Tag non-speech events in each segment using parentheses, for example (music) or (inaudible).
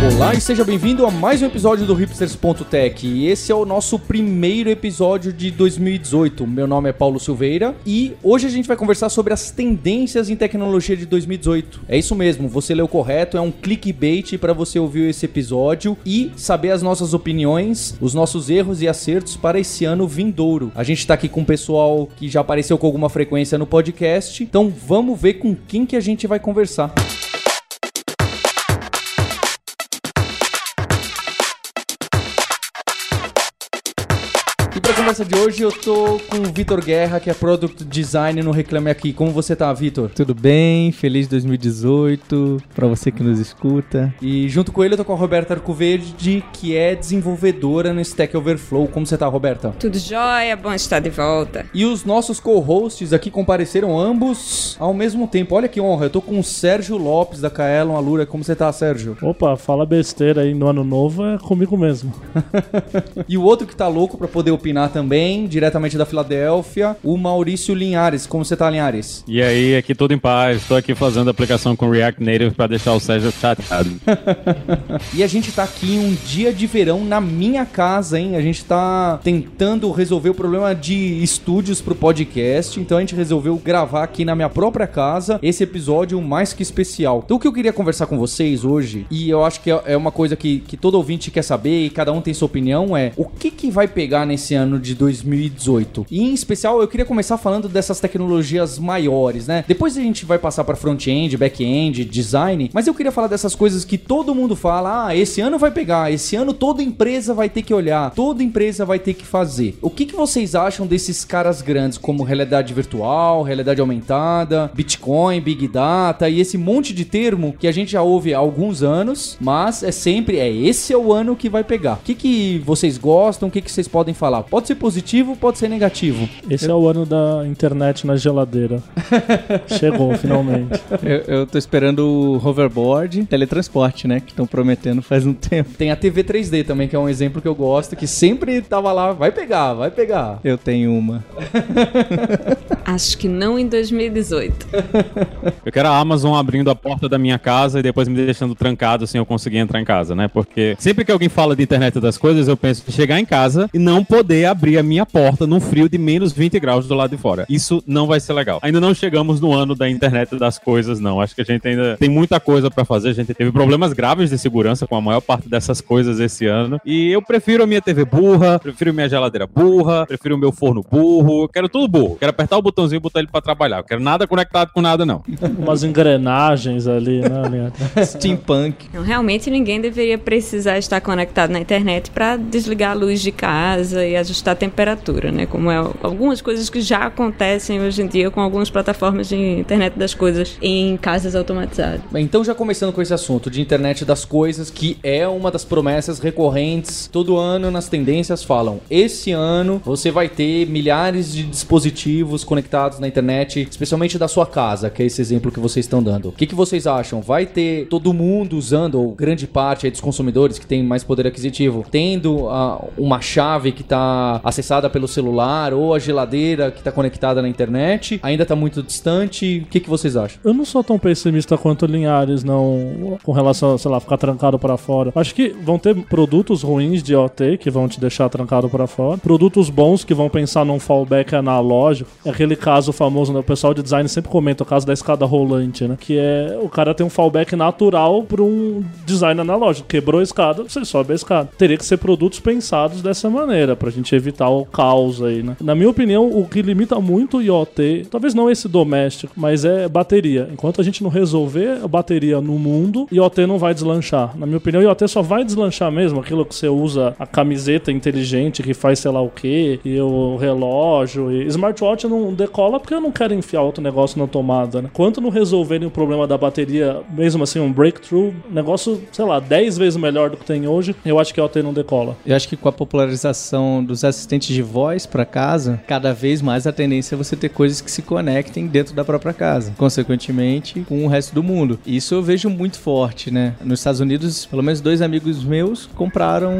Olá e seja bem-vindo a mais um episódio do Hipsters.tech. E esse é o nosso primeiro episódio de 2018. Meu nome é Paulo Silveira e hoje a gente vai conversar sobre as tendências em tecnologia de 2018. É isso mesmo, você leu correto, é um clickbait para você ouvir esse episódio e saber as nossas opiniões, os nossos erros e acertos para esse ano vindouro. A gente tá aqui com o pessoal que já apareceu com alguma frequência no podcast, então vamos ver com quem que a gente vai conversar. E conversa de hoje eu tô com o Vitor Guerra, que é Product Design no Reclame Aqui. Como você tá, Vitor? Tudo bem? Feliz 2018 para você que nos escuta. E junto com ele eu tô com a Roberta Arcoverde, que é desenvolvedora no Stack Overflow. Como você tá, Roberta? Tudo jóia, bom estar de volta. E os nossos co-hosts aqui compareceram ambos ao mesmo tempo. Olha que honra, eu tô com o Sérgio Lopes da Kaelon Alura. Como você tá, Sérgio? Opa, fala besteira aí no ano novo é comigo mesmo. (laughs) e o outro que tá louco pra poder opinar também, diretamente da Filadélfia, o Maurício Linhares. Como você tá, Linhares? E aí, aqui tudo em paz. Estou aqui fazendo aplicação com React Native para deixar o Sérgio chateado. (laughs) e a gente tá aqui em um dia de verão na minha casa, hein? A gente tá tentando resolver o problema de estúdios pro podcast, então a gente resolveu gravar aqui na minha própria casa esse episódio mais que especial. Então o que eu queria conversar com vocês hoje, e eu acho que é uma coisa que, que todo ouvinte quer saber e cada um tem sua opinião, é o que que vai pegar nesse ano de 2018. E em especial, eu queria começar falando dessas tecnologias maiores, né? Depois a gente vai passar para front-end, back-end, design, mas eu queria falar dessas coisas que todo mundo fala: "Ah, esse ano vai pegar, esse ano toda empresa vai ter que olhar, toda empresa vai ter que fazer". O que que vocês acham desses caras grandes como realidade virtual, realidade aumentada, Bitcoin, Big Data e esse monte de termo que a gente já ouve há alguns anos, mas é sempre é esse é o ano que vai pegar. O que que vocês gostam? O que que vocês podem falar? Pode ser positivo, pode ser negativo. Esse é o ano da internet na geladeira. (laughs) Chegou, finalmente. Eu, eu tô esperando o hoverboard, teletransporte, né? Que estão prometendo faz um tempo. Tem a TV 3D também, que é um exemplo que eu gosto, que sempre tava lá, vai pegar, vai pegar. Eu tenho uma. (laughs) Acho que não em 2018. (laughs) Eu quero a Amazon abrindo a porta da minha casa e depois me deixando trancado sem eu conseguir entrar em casa, né? Porque sempre que alguém fala de internet das coisas, eu penso em chegar em casa e não poder abrir a minha porta num frio de menos 20 graus do lado de fora. Isso não vai ser legal. Ainda não chegamos no ano da internet das coisas, não. Acho que a gente ainda tem muita coisa para fazer. A gente teve problemas graves de segurança com a maior parte dessas coisas esse ano. E eu prefiro a minha TV burra, prefiro minha geladeira burra, prefiro o meu forno burro. Eu quero tudo burro. Quero apertar o botãozinho e botar ele para trabalhar. Eu quero nada conectado com nada, não. Umas engrenagens ali, né? (laughs) Steampunk. Não, realmente ninguém deveria precisar estar conectado na internet para desligar a luz de casa e ajustar a temperatura, né? Como é algumas coisas que já acontecem hoje em dia com algumas plataformas de internet das coisas em casas automatizadas. Bem, então já começando com esse assunto de internet das coisas, que é uma das promessas recorrentes, todo ano nas tendências falam, esse ano você vai ter milhares de dispositivos conectados na internet, especialmente da sua casa, que é esse exemplo que vocês estão dando. O que, que vocês acham? Vai ter todo mundo usando, ou grande parte dos consumidores que tem mais poder aquisitivo, tendo uh, uma chave que está acessada pelo celular ou a geladeira que está conectada na internet? Ainda está muito distante? O que, que vocês acham? Eu não sou tão pessimista quanto o Linhares, não, com relação a, sei lá, ficar trancado para fora. Acho que vão ter produtos ruins de OT que vão te deixar trancado para fora, produtos bons que vão pensar num fallback analógico. É aquele caso famoso, né? o pessoal de design sempre comenta o caso da escada rolante, né? Que é o cara tem um fallback natural para um design analógico. Quebrou a escada, você sobe a escada. Teria que ser produtos pensados dessa maneira, pra gente evitar o caos aí, né? Na minha opinião, o que limita muito o IoT, talvez não esse doméstico, mas é bateria. Enquanto a gente não resolver a bateria no mundo, IoT não vai deslanchar. Na minha opinião, o IoT só vai deslanchar mesmo aquilo que você usa a camiseta inteligente que faz sei lá o que, e o relógio. E smartwatch não decola porque eu não quero enfiar outro negócio na tomada, né? Quanto não resolverem o problema da bateria, mesmo assim, um breakthrough, negócio, sei lá, 10 vezes melhor do que tem hoje, eu acho que IoT não decola. Eu acho que com a popularização dos os assistentes de voz para casa, cada vez mais a tendência é você ter coisas que se conectem dentro da própria casa, consequentemente com o resto do mundo. Isso eu vejo muito forte, né? Nos Estados Unidos, pelo menos dois amigos meus compraram,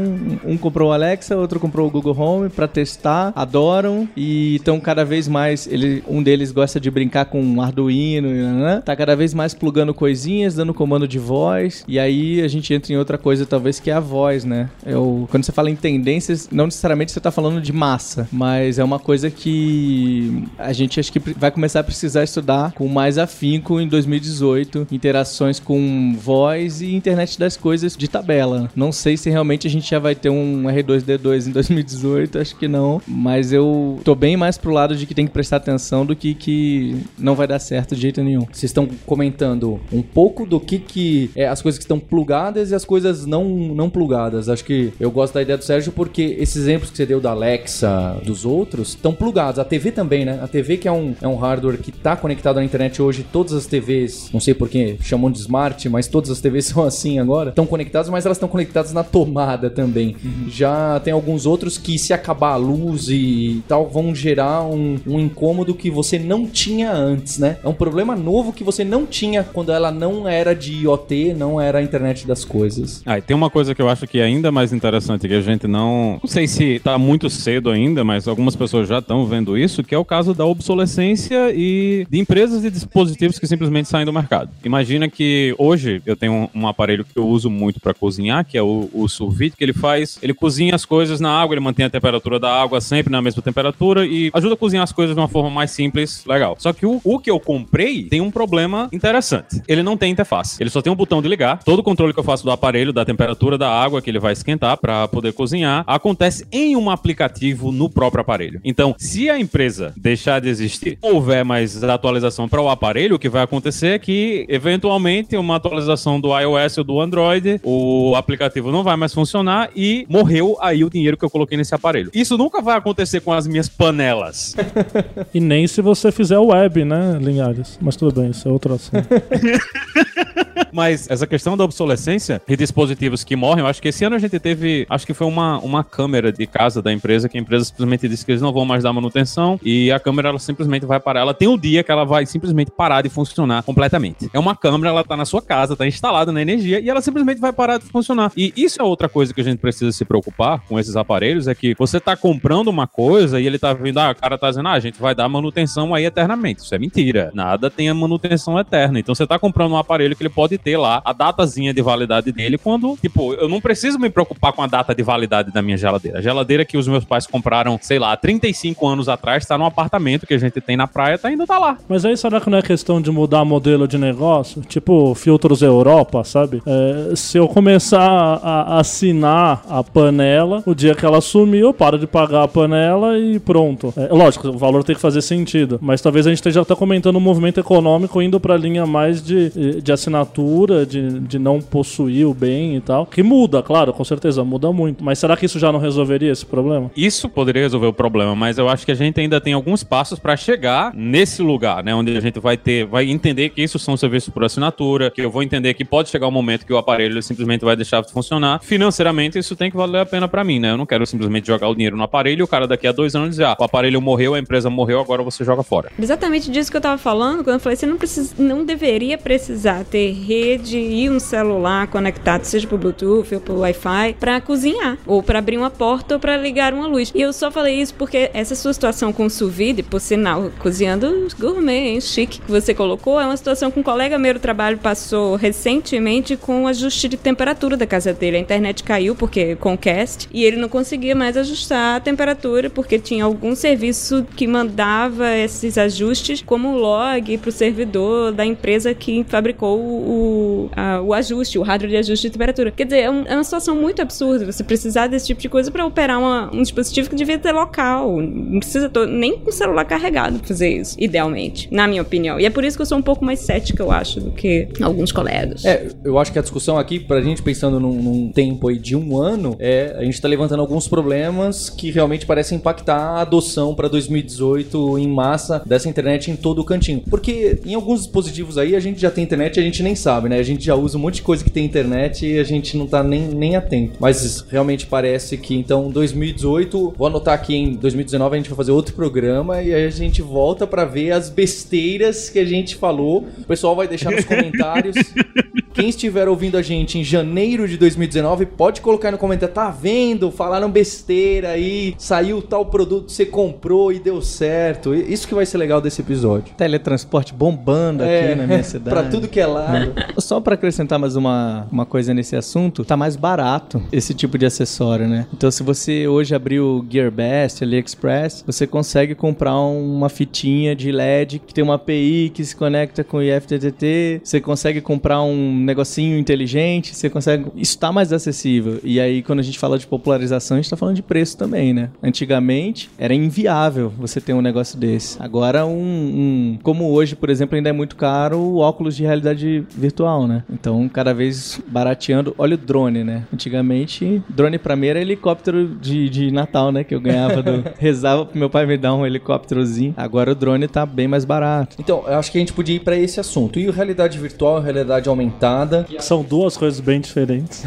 um comprou o Alexa, outro comprou o Google Home para testar, adoram e estão cada vez mais, ele, um deles gosta de brincar com um Arduino, né? tá cada vez mais plugando coisinhas, dando comando de voz, e aí a gente entra em outra coisa talvez que é a voz, né? Eu, quando você fala em tendências, não necessariamente você tá falando de massa, mas é uma coisa que a gente acho que vai começar a precisar estudar com mais afinco em 2018, interações com voz e internet das coisas de tabela. Não sei se realmente a gente já vai ter um R2D2 em 2018, acho que não, mas eu tô bem mais pro lado de que tem que prestar atenção do que que não vai dar certo de jeito nenhum. Vocês estão comentando um pouco do que que é as coisas que estão plugadas e as coisas não não plugadas. Acho que eu gosto da ideia do Sérgio porque esses exemplos que você deu da Alexa, dos outros, estão plugados. A TV também, né? A TV que é um, é um hardware que está conectado na internet hoje, todas as TVs, não sei por que chamam de smart, mas todas as TVs (laughs) são assim agora, estão conectadas, mas elas estão conectadas na tomada também. Uhum. Já tem alguns outros que se acabar a luz e tal, vão gerar um, um incômodo que você não tinha antes, né? É um problema novo que você não tinha quando ela não era de IoT, não era a internet das coisas. Ah, e tem uma coisa que eu acho que é ainda mais interessante que a gente não. Não sei se tá muito cedo ainda, mas algumas pessoas já estão vendo isso, que é o caso da obsolescência e de empresas e dispositivos que simplesmente saem do mercado. Imagina que hoje eu tenho um, aparelho que eu uso muito para cozinhar, que é o, o sous vide, que ele faz, ele cozinha as coisas na água, ele mantém a temperatura da água sempre na mesma temperatura e ajuda a cozinhar as coisas de uma forma mais simples, legal. Só que o, o que eu comprei tem um problema interessante. Ele não tem interface. Ele só tem um botão de ligar. Todo o controle que eu faço do aparelho, da temperatura da água que ele vai esquentar para poder cozinhar, acontece em um aplicativo no próprio aparelho. Então, se a empresa deixar de existir, houver mais atualização para o aparelho, o que vai acontecer é que, eventualmente, uma atualização do iOS ou do Android, o aplicativo não vai mais funcionar e morreu aí o dinheiro que eu coloquei nesse aparelho. Isso nunca vai acontecer com as minhas panelas. (laughs) e nem se você fizer web, né, Linhares? Mas tudo bem, isso é outro assunto. (laughs) Mas essa questão da obsolescência e dispositivos que morrem, eu acho que esse ano a gente teve, acho que foi uma, uma câmera de casa da empresa, que a empresa simplesmente disse que eles não vão mais dar manutenção e a câmera ela simplesmente vai parar. Ela tem um dia que ela vai simplesmente parar de funcionar completamente. É uma câmera, ela tá na sua casa, tá instalada na energia e ela simplesmente vai parar de funcionar. E isso é outra coisa que a gente precisa se preocupar com esses aparelhos, é que você tá comprando uma coisa e ele tá vindo, ah, o cara tá dizendo, ah, a gente vai dar manutenção aí eternamente. Isso é mentira. Nada tem a manutenção eterna. Então você tá comprando um aparelho que ele pode ter lá a datazinha de validade dele quando, tipo, eu não preciso me preocupar com a data de validade da minha geladeira. A geladeira que os meus pais compraram, sei lá, 35 anos atrás, tá num apartamento que a gente tem na praia, tá ainda tá lá. Mas aí será que não é questão de mudar modelo de negócio? Tipo, filtros Europa, sabe? É, se eu começar a assinar a panela, o dia que ela sumir, eu paro de pagar a panela e pronto. É, lógico, o valor tem que fazer sentido. Mas talvez a gente esteja até comentando um movimento econômico indo pra linha mais de, de assinatura, de, de não possuir o bem e tal. Que muda, claro, com certeza, muda muito. Mas será que isso já não resolveria esse problema? Isso poderia resolver o problema, mas eu acho que a gente ainda tem alguns passos para chegar nesse lugar, né? Onde a gente vai ter, vai entender que isso são serviços por assinatura, que eu vou entender que pode chegar um momento que o aparelho simplesmente vai deixar de funcionar. Financeiramente, isso tem que valer a pena para mim, né? Eu não quero simplesmente jogar o dinheiro no aparelho e o cara daqui a dois anos dizer, ah, o aparelho morreu, a empresa morreu, agora você joga fora. Exatamente disso que eu tava falando quando eu falei, você não precisa, não deveria precisar ter rede e um celular conectado, seja por Bluetooth ou por Wi-Fi, para cozinhar, ou para abrir uma porta ou para ligar uma luz. E eu só falei isso porque essa sua situação com sous vide, por sinal, cozinhando gourmet, hein, chique, que você colocou, é uma situação que um colega meu do trabalho passou recentemente com o ajuste de temperatura da casa dele. A internet caiu porque Comcast e ele não conseguia mais ajustar a temperatura porque tinha algum serviço que mandava esses ajustes como log para o servidor da empresa que fabricou o, a, o ajuste, o hardware de ajuste de temperatura. Quer dizer, é, um, é uma situação muito absurda você precisar desse tipo de coisa para operar uma, um dispositivo que devia ter local. Não precisa nem com o celular carregado fazer isso, idealmente, na minha opinião. E é por isso que eu sou um pouco mais cética, eu acho, do que alguns colegas. É, eu acho que a discussão aqui, pra gente pensando num, num tempo aí de um ano, é a gente tá levantando alguns problemas que realmente parecem impactar a adoção para 2018 em massa dessa internet em todo o cantinho. Porque em alguns dispositivos aí a gente já tem internet e a gente nem sabe, né? A gente já usa um monte de coisa que tem internet e a gente não tá nem, nem atento. Mas realmente parece que, então, 2018, vou anotar aqui em 2019 a gente vai fazer outro programa e aí a gente volta pra ver as besteiras que a gente falou. O pessoal vai deixar nos comentários. (laughs) Quem estiver ouvindo a gente em janeiro de 2019, pode colocar no comentário, tá vendo? Falaram besteira aí, saiu tal produto, você comprou e deu certo. Isso que vai ser legal desse episódio. Teletransporte bombando aqui na minha (laughs) cidade. pra tudo que é lado. (laughs) Só pra acrescentar mais uma, uma coisa nesse assunto, tá mais barato esse tipo de acessório, né? Então, se você hoje abrir o GearBest, AliExpress, você consegue comprar uma fitinha de LED que tem uma API que se conecta com o IFTTT, você consegue comprar um negocinho inteligente, você consegue. Isso tá mais acessível. E aí, quando a gente fala de popularização, a gente tá falando de preço também, né? Antigamente era inviável você ter um negócio desse. Agora, um. um como hoje, por exemplo, ainda é muito caro o óculos de realidade virtual, né? Então, cada vez barateando. Olha o drone, né? Antigamente, drone pra mim era helicóptero de, de Natal, né? Que eu ganhava do. (laughs) rezava pro meu pai me dar um helicópterozinho. Agora o drone tá bem mais barato. Então, eu acho que a gente podia ir pra esse assunto. E o realidade virtual, realidade aumentada. São duas coisas bem diferentes.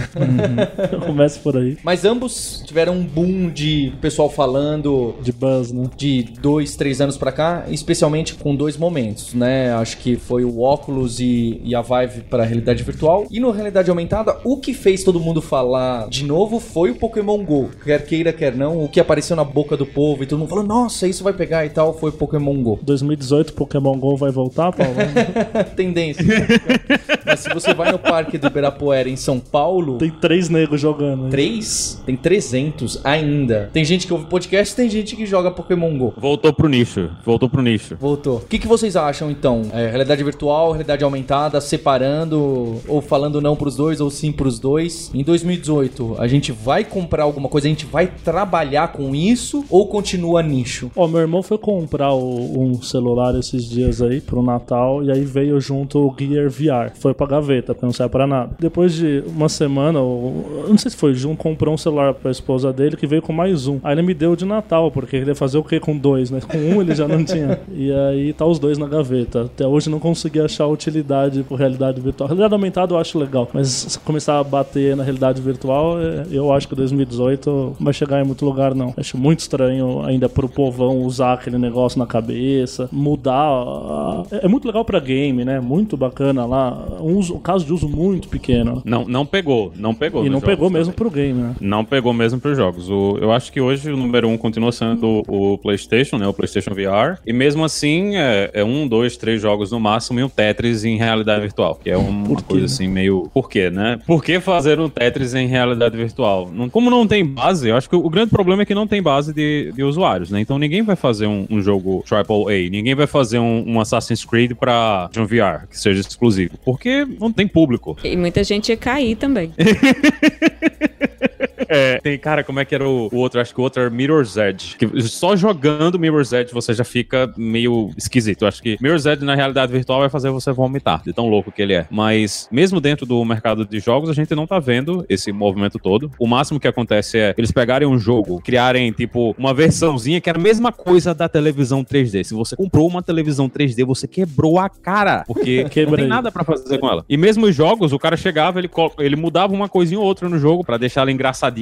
(laughs) Começa por aí. Mas ambos tiveram um boom de pessoal falando De buzz, né? de dois, três anos pra cá, especialmente com dois momentos, né? Acho que foi o óculos e, e a Vive para realidade virtual. E no realidade aumentada, o que fez todo mundo falar de novo foi o Pokémon Go. Quer queira, quer não, o que apareceu na boca do povo e todo mundo falou: Nossa, isso vai pegar e tal, foi o Pokémon Go. 2018 Pokémon GO vai voltar, Paulo? (laughs) Tendência. Mas se você vai no parque do Ibirapuera em São Paulo. Tem três negros jogando. hein? Três? Tem 300 ainda. Tem gente que ouve podcast tem gente que joga Pokémon Go. Voltou pro nicho. Voltou pro nicho. Voltou. O que, que vocês acham então? É, realidade virtual, realidade aumentada, separando, ou falando não pros dois, ou sim pros dois? Em 2018, a gente vai comprar alguma coisa, a gente vai trabalhar com isso, ou continua nicho? Ó, meu irmão foi comprar o- um celular esses dias aí pro Natal e aí veio junto o Gear VR. Foi pra gaveta, porque não serve pra nada. Depois de uma semana, ou- eu não sei se foi junto, comprou um celular pra esposa dele que veio com mais um. Aí ele me deu de Natal, porque ele ia fazer o quê com dois, né? Com um ele já não tinha. (laughs) E aí tá os dois na gaveta. Até hoje não consegui achar utilidade por realidade virtual. Realidade aumentada eu acho legal, mas se começar a bater na realidade virtual, é, eu acho que 2018 não vai chegar em muito lugar, não. Acho muito estranho ainda pro povão usar aquele negócio na cabeça, mudar. a- É muito legal pra game, né? Muito bacana lá. Um, uso- um caso de uso muito pequeno. Não, não pegou. Não pegou. E não pegou mesmo também. pro game, né? Não pegou mesmo pros jogos. O- eu acho que hoje o número um continua sendo o PlayStation, né? O PlayStation VR. E mesmo assim, é, é um, dois, três jogos no máximo e um Tetris em realidade virtual. Que é uma Por coisa né? assim meio. Por quê, né? Por que fazer um Tetris em realidade virtual? Não- como não tem base, eu acho que o grande problema é que não tem base de, de usuários, né? Então ninguém vai fazer um, um jogo AAA, ninguém vai fazer um, um Assassin's Creed pra um VR que seja exclusivo. Porque não tem público. E muita gente ia cair também. (laughs) É, tem, cara, como é que era o, o outro? Acho que o outro era Mirror's Edge. Que só jogando Mirror's Edge você já fica meio esquisito. Eu acho que Mirror's Edge na realidade virtual vai fazer você vomitar, de tão louco que ele é. Mas, mesmo dentro do mercado de jogos, a gente não tá vendo esse movimento todo. O máximo que acontece é eles pegarem um jogo, criarem, tipo, uma versãozinha que era a mesma coisa da televisão 3D. Se você comprou uma televisão 3D, você quebrou a cara. Porque (laughs) não tem nada pra fazer com ela. E mesmo os jogos, o cara chegava, ele, ele mudava uma coisinha ou outra no jogo pra deixar ela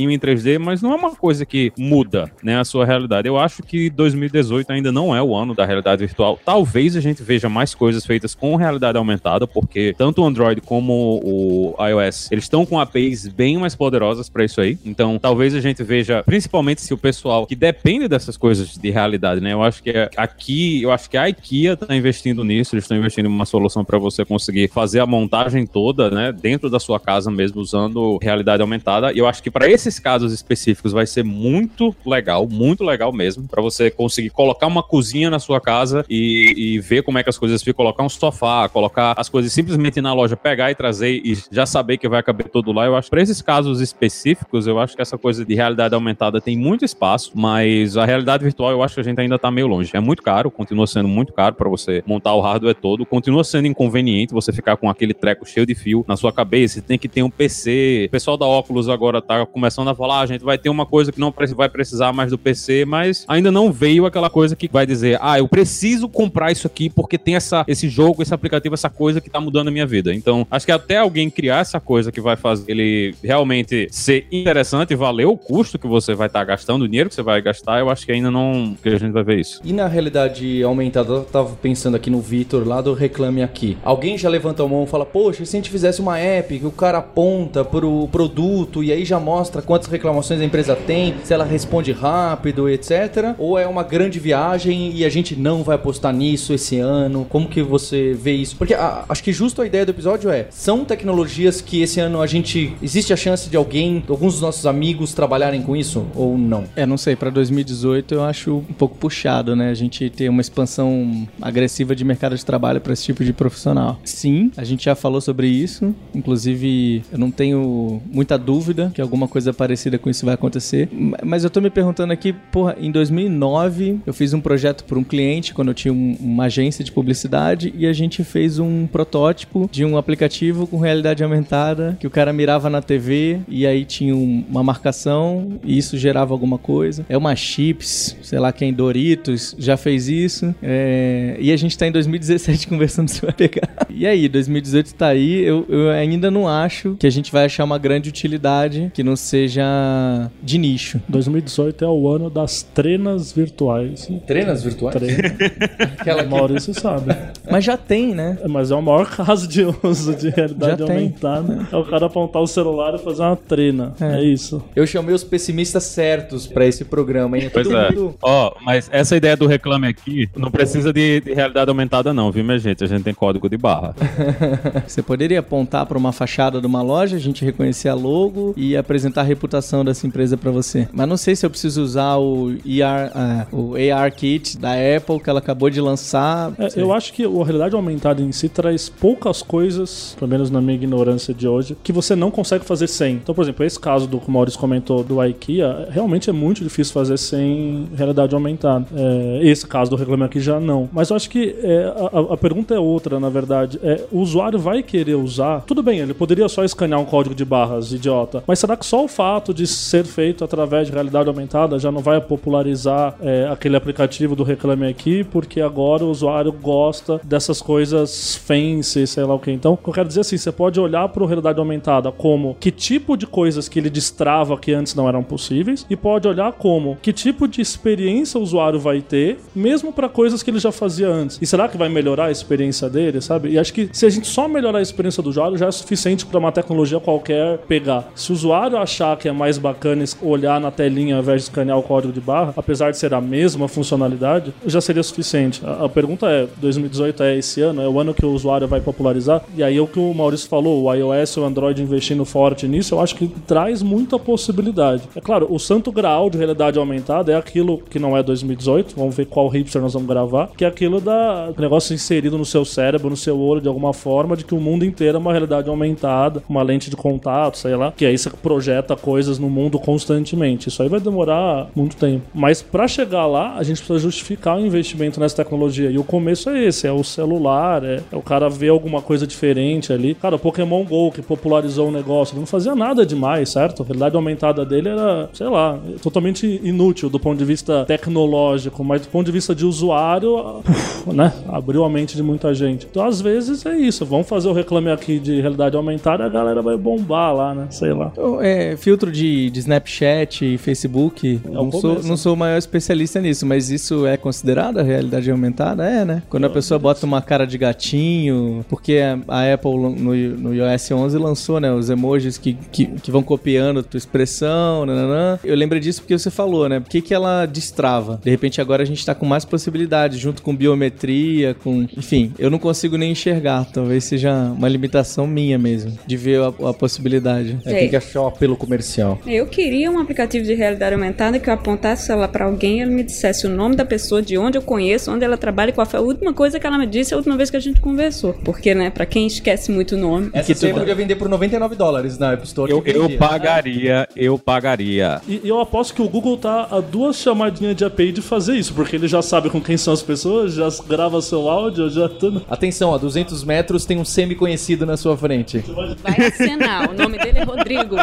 em 3D, mas não é uma coisa que muda, né, a sua realidade. Eu acho que 2018 ainda não é o ano da realidade virtual. Talvez a gente veja mais coisas feitas com realidade aumentada, porque tanto o Android como o iOS, eles estão com APIs bem mais poderosas pra isso aí. Então, talvez a gente veja, principalmente se o pessoal que depende dessas coisas de realidade, né? Eu acho que é- aqui, eu acho que a IKEA tá investindo nisso, eles estão investindo em uma solução para você conseguir fazer a montagem toda, né, dentro da sua casa mesmo usando realidade aumentada. E eu acho que para esses casos específicos vai ser muito legal, muito legal mesmo, para você conseguir colocar uma cozinha na sua casa e, e ver como é que as coisas ficam, colocar um sofá, colocar as coisas simplesmente na loja, pegar e trazer e já saber que vai caber tudo lá. Eu acho que para esses casos específicos, eu acho que essa coisa de realidade aumentada tem muito espaço, mas a realidade virtual eu acho que a gente ainda tá meio longe. É muito caro, continua sendo muito caro para você montar o hardware todo, continua sendo inconveniente você ficar com aquele treco cheio de fio na sua cabeça, tem que ter um PC. O pessoal da óculos agora tá começando a falar, ah, gente vai ter uma coisa que não vai precisar mais do PC, mas ainda não veio aquela coisa que vai dizer, ah, eu preciso comprar isso aqui porque tem essa, esse jogo, esse aplicativo, essa coisa que tá mudando a minha vida. Então, acho que até alguém criar essa coisa que vai fazer ele realmente ser interessante e valer o custo que você vai estar gastando, o dinheiro que você vai gastar, eu acho que ainda não que a gente vai ver isso. E na realidade aumentada, eu tava pensando aqui no Vitor lá do Reclame Aqui. Alguém já levanta a mão e fala, poxa, e se a gente fizesse uma app que o cara aponta pro produto e aí já mostra quantas reclamações a empresa tem, se ela responde rápido, etc. Ou é uma grande viagem e a gente não vai apostar nisso esse ano? Como que você vê isso? Porque a- acho que justo a ideia do episódio é, são tecnologias que esse ano a gente, existe a chance de alguém, alguns dos nossos amigos trabalharem com isso ou não? É, não sei, pra 2018 eu acho um pouco puxado, né? A gente ter uma expansão agressiva de mercado de trabalho pra esse tipo de profissional. Sim, a gente já falou sobre isso, inclusive eu não tenho muita dúvida que alguma coisa parecida com isso vai acontecer, mas eu tô me perguntando aqui, porra, em 2009 eu fiz um projeto por um cliente quando eu tinha um- uma agência de publicidade e a gente fez um protótipo de um aplicativo com realidade aumentada que o cara mirava na TV e aí tinha um- uma marcação e isso gerava alguma coisa. É uma chips, sei lá quem, Doritos, já fez isso. É, E a gente tá em 2017 (laughs) conversando se vai pegar. E aí, 2018 tá aí, eu, eu ainda não acho que a gente vai achar uma grande utilidade que não seja de nicho. 2018 é o ano das trenas virtuais. Trenas virtuais? Treina. (laughs) Aquela que Maurício sabe. Mas já tem, né? É, Mas é o maior caso de uso de realidade aumentada. É o cara apontar o celular e fazer uma trena. É, isso. Eu chamei os pessimistas certos pra esse programa, hein? Pois Todo é. mundo- Ó, mas essa ideia do reclame aqui não precisa de, de realidade aumentada, não, viu, minha gente? A gente tem código de barra. (laughs) Você poderia apontar para uma fachada de uma loja, a gente reconhecer a logo e apresentar a reputação dessa empresa para você. Mas não sei se eu preciso usar o, ER, ah, o AR Kit da Apple que ela acabou de lançar. É, eu acho que a realidade aumentada em si traz poucas coisas, pelo menos na minha ignorância de hoje, que você não consegue fazer sem. Então, por exemplo, esse caso do que o Maurício comentou do IKEA, realmente é muito difícil fazer sem realidade aumentada. É, esse caso do Reclame Aqui já não. Mas eu acho que é, a, a pergunta é outra, na verdade. É, o usuário vai querer usar. Tudo bem, ele poderia só escanear um código de barras, idiota. Mas será que só o fato de ser feito através de realidade aumentada já não vai popularizar é, aquele aplicativo do Reclame Aqui? Porque agora o usuário gosta dessas coisas fancy, sei lá o que. Então, que eu quero dizer é assim: você pode olhar para o realidade aumentada como que tipo de coisas que ele destrava que antes não eram possíveis, e pode olhar como que tipo de experiência o usuário vai ter, mesmo para coisas que ele já fazia antes. E será que vai melhorar a experiência dele, sabe? E acho que se a gente só melhorar a experiência do usuário já é suficiente para uma tecnologia qualquer pegar. Se o usuário achar que é mais bacana olhar na telinha ao invés de escanear o código de barra, apesar de ser a mesma funcionalidade, já seria suficiente. A, a pergunta é: 2018 é esse ano? É o ano que o usuário vai popularizar? E aí é o que o Maurício falou: o iOS e o Android investindo forte nisso, eu acho que traz muita possibilidade. É claro, o santo graal de realidade aumentada é aquilo que não é 2018, vamos ver qual hipster nós vamos gravar, que é aquilo da negócio inserido no seu cérebro, no seu olho de alguma forma, de que o mundo inteiro é uma realidade aumentada, uma lente de contato, sei lá, que aí você projeta coisas no mundo constantemente. Isso aí vai demorar muito tempo. Mas para chegar lá, a gente precisa justificar o investimento nessa tecnologia. E o começo é esse, é o celular, é, é o cara ver alguma coisa diferente ali. Cara, o Pokémon GO que popularizou o negócio, não fazia nada demais, certo? A realidade aumentada dele era, sei lá, totalmente inútil do ponto de vista tecnológico, mas do ponto de vista de usuário, (laughs) né? Abriu a mente de muita gente. Então, às vezes, é isso. Vamos fazer o reclame aqui de realidade aumentada, a galera vai bombar lá, né? Sei lá. Então, é, filtro de, de Snapchat e Facebook, É o não, sou, não sou o maior especialista nisso, mas isso é considerado a realidade aumentada? É, né? Quando a pessoa bota uma cara de gatinho, porque a, a Apple no, no iOS 11 lançou, né, os emojis que, que, que vão copiando a tua expressão, nananã. Eu lembro disso porque você falou, né? Por que, que ela destrava? De repente agora a gente tá com mais possibilidades, junto com biometria, com... Enfim, eu não consigo nem enxergar, talvez seja uma limitação minha mesmo, de ver a, a possibilidade. É, tem que achar o apelo comercial. Eu queria um aplicativo de realidade aumentada que eu apontasse celular pra alguém e ele me dissesse o nome da pessoa, de onde eu conheço, onde ela trabalha e qual foi a última coisa que ela me disse a última vez que a gente conversou. Porque, né, pra quem esquece muito o nome. Essa você podia vender por 99 dólares na App Store. Eu, que eu pagaria, eu pagaria. E eu aposto que o Google tá a duas chamadinhas de API de fazer isso, porque ele já sabe com quem são as pessoas, já grava seu áudio, já tudo. Atenção, a 200 metros tem um conhecido na sua frente. Vai acenar. O nome dele é Rodrigo.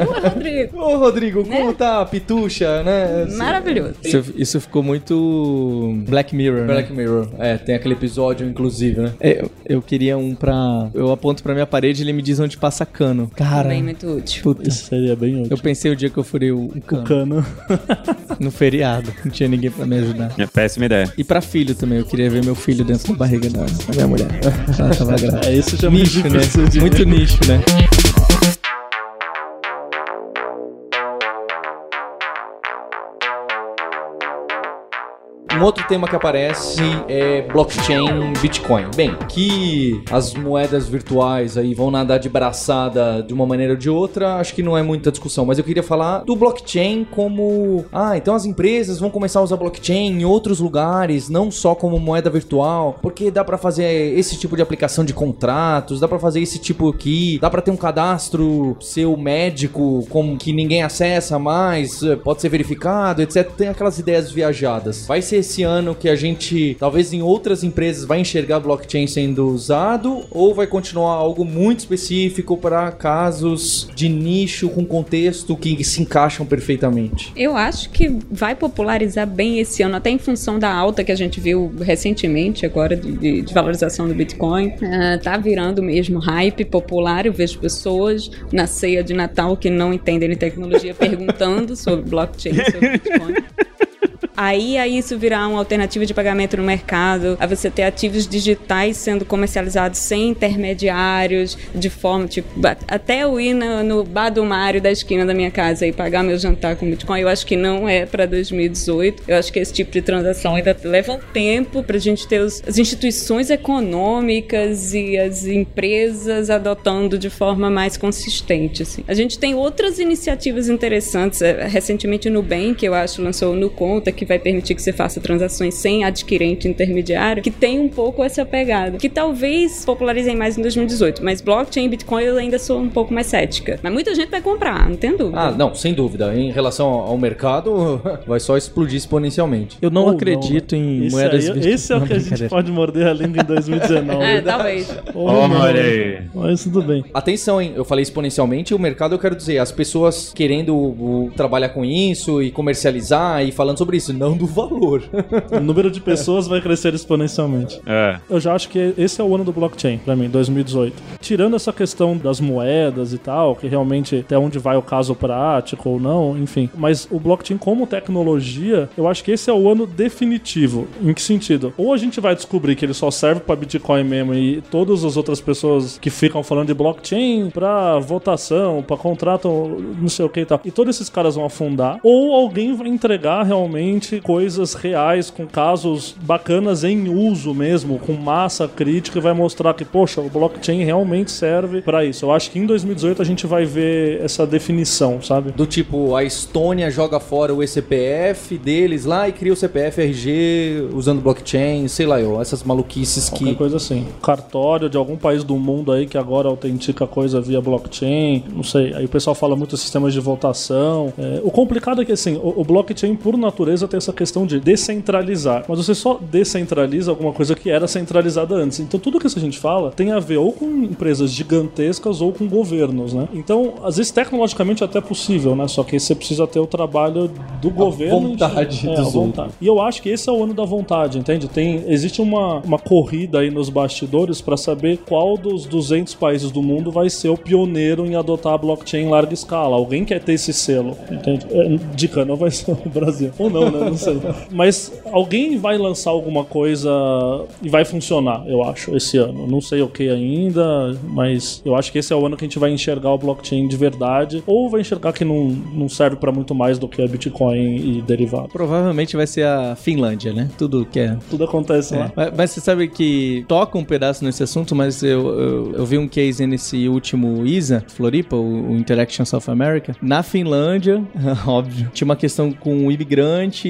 Oi, Rodrigo. Ô, Rodrigo, Né? como tá a pitucha, né? Maravilhoso. Isso, isso ficou muito Black Mirror, né? Black Mirror. É, tem aquele episódio, inclusive, né? É, eu, eu queria um pra. Eu aponto pra minha parede e ele me diz onde passa cano. Cara, Também muito útil. puta. Isso seria bem útil. Eu pensei o dia que eu furei o, o cano. Cano. (laughs) No feriado. Não tinha ninguém pra me ajudar. É péssima ideia. E pra filho também. Eu queria ver meu filho dentro da barriga da, da minha mulher. (laughs) Ela tava grávida. É, isso já é muito Nicho, né? Muito nicho, né? Um outro tema que aparece é blockchain Bitcoin. Bem, que as moedas virtuais aí vão nadar de braçada de uma maneira ou de outra, acho que não é muita discussão, mas eu queria falar do blockchain como, ah, então as empresas vão começar a usar blockchain em outros lugares, não só como moeda virtual, porque dá pra fazer esse tipo de aplicação de contratos, dá pra fazer esse tipo aqui, dá pra ter um cadastro seu médico como que ninguém acessa mais, pode ser verificado, etc. Tem aquelas ideias viajadas. Vai ser esse ano que a gente, talvez em outras empresas, vai enxergar blockchain sendo usado ou vai continuar algo muito específico para casos de nicho com contexto que se encaixam perfeitamente? Eu acho que vai popularizar bem esse ano, até em função da alta que a gente viu recentemente agora de, de- valorização do Bitcoin. Ah, tá virando mesmo hype popular. Eu vejo pessoas na ceia de Natal que não entendem de tecnologia (laughs) perguntando sobre blockchain, sobre Bitcoin. Aí, aí isso virar uma alternativa de pagamento no mercado, a você ter ativos digitais sendo comercializados sem intermediários, de forma, tipo, até eu ir no, no bar do Mário da esquina da minha casa e pagar meu jantar com Bitcoin, eu acho que não é para 2018. Eu acho que esse tipo de transação ainda leva um tempo pra gente ter os- as instituições econômicas e as empresas adotando de forma mais consistente. Assim. A gente tem outras iniciativas interessantes. Eh, Recentemente o Nubank, eu acho, lançou o NuConta, que vai permitir que você faça transações sem adquirente intermediário, que tem um pouco essa pegada. Que talvez popularizem mais em 2018, mas blockchain e Bitcoin eu ainda sou um pouco mais cética. Mas muita gente vai comprar, não tem dúvida. Ah, não, sem dúvida. Em relação ao mercado, (laughs) vai só explodir exponencialmente. Eu não Ou acredito não. em Esse moedas aí- virtuais. Esse é o que a gente pode morder a língua em 2019. (laughs) É, talvez. Olha aí. Mas tudo bem. Atenção, hein? Eu falei exponencialmente, o mercado eu quero dizer, as pessoas querendo o- trabalhar com isso e comercializar e falando sobre isso, não do valor. O número de pessoas vai crescer exponencialmente. É. Eu já acho que esse é o ano do blockchain, pra mim, 2018. Tirando essa questão das moedas e tal, que realmente até onde vai o caso prático ou não, enfim. Mas o blockchain como tecnologia, eu acho que esse é o ano definitivo. Em que sentido? Ou a gente vai descobrir que ele só serve pra Bitcoin mesmo e todas as outras pessoas que ficam falando de blockchain pra votação, pra contrato, não sei o que e tal, e todos esses caras vão afundar, ou alguém vai entregar realmente coisas reais com casos bacanas em uso mesmo, com massa crítica e vai mostrar que, poxa, o blockchain realmente serve pra isso. Eu acho que em 2018 a gente vai ver essa definição, sabe? Do tipo, a Estônia joga fora o ECPF deles lá e cria o CPF RG usando blockchain, sei lá eu, essas maluquices Qualquer que. coisa assim. Cartório de algum país do mundo aí que agora autentica coisa via blockchain. Não sei. Aí o pessoal fala muito sistemas de votação. É, o complicado é que assim, o, o blockchain, por natureza, tem essa questão de descentralizar. Mas você só descentraliza alguma coisa que era centralizada antes. Então tudo que a gente fala tem a ver ou com empresas gigantescas ou com governos, né? Então, às vezes, tecnologicamente é até possível, né? Só que você precisa ter o trabalho do governo. vontade é, dos a vontade. E eu acho que esse é o ano da vontade, entende? Tem, existe uma, uma corrida aí nos bastidores para saber qual dos 200 países do mundo vai ser o pioneiro em adotar a blockchain em larga escala. Alguém quer ter esse selo, entende? É, dica, não vai ser o Brasil. Ou não, né? Não sei. Mas alguém vai lançar alguma coisa e vai funcionar, eu acho, esse ano. Não sei o que ainda, mas eu acho que esse é o ano que a gente vai enxergar o blockchain de verdade. Ou vai enxergar que não, não serve para muito mais do que a Bitcoin e derivado. Provavelmente vai ser a Finlândia, né? Tudo que é. Tudo acontece lá. Mas, mas você sabe que toca um pedaço nesse assunto, mas eu, eu, eu vi um case nesse último ISA, Floripa, o, o Interaction South America. Na Finlândia, (laughs) óbvio, tinha uma questão com o imigrante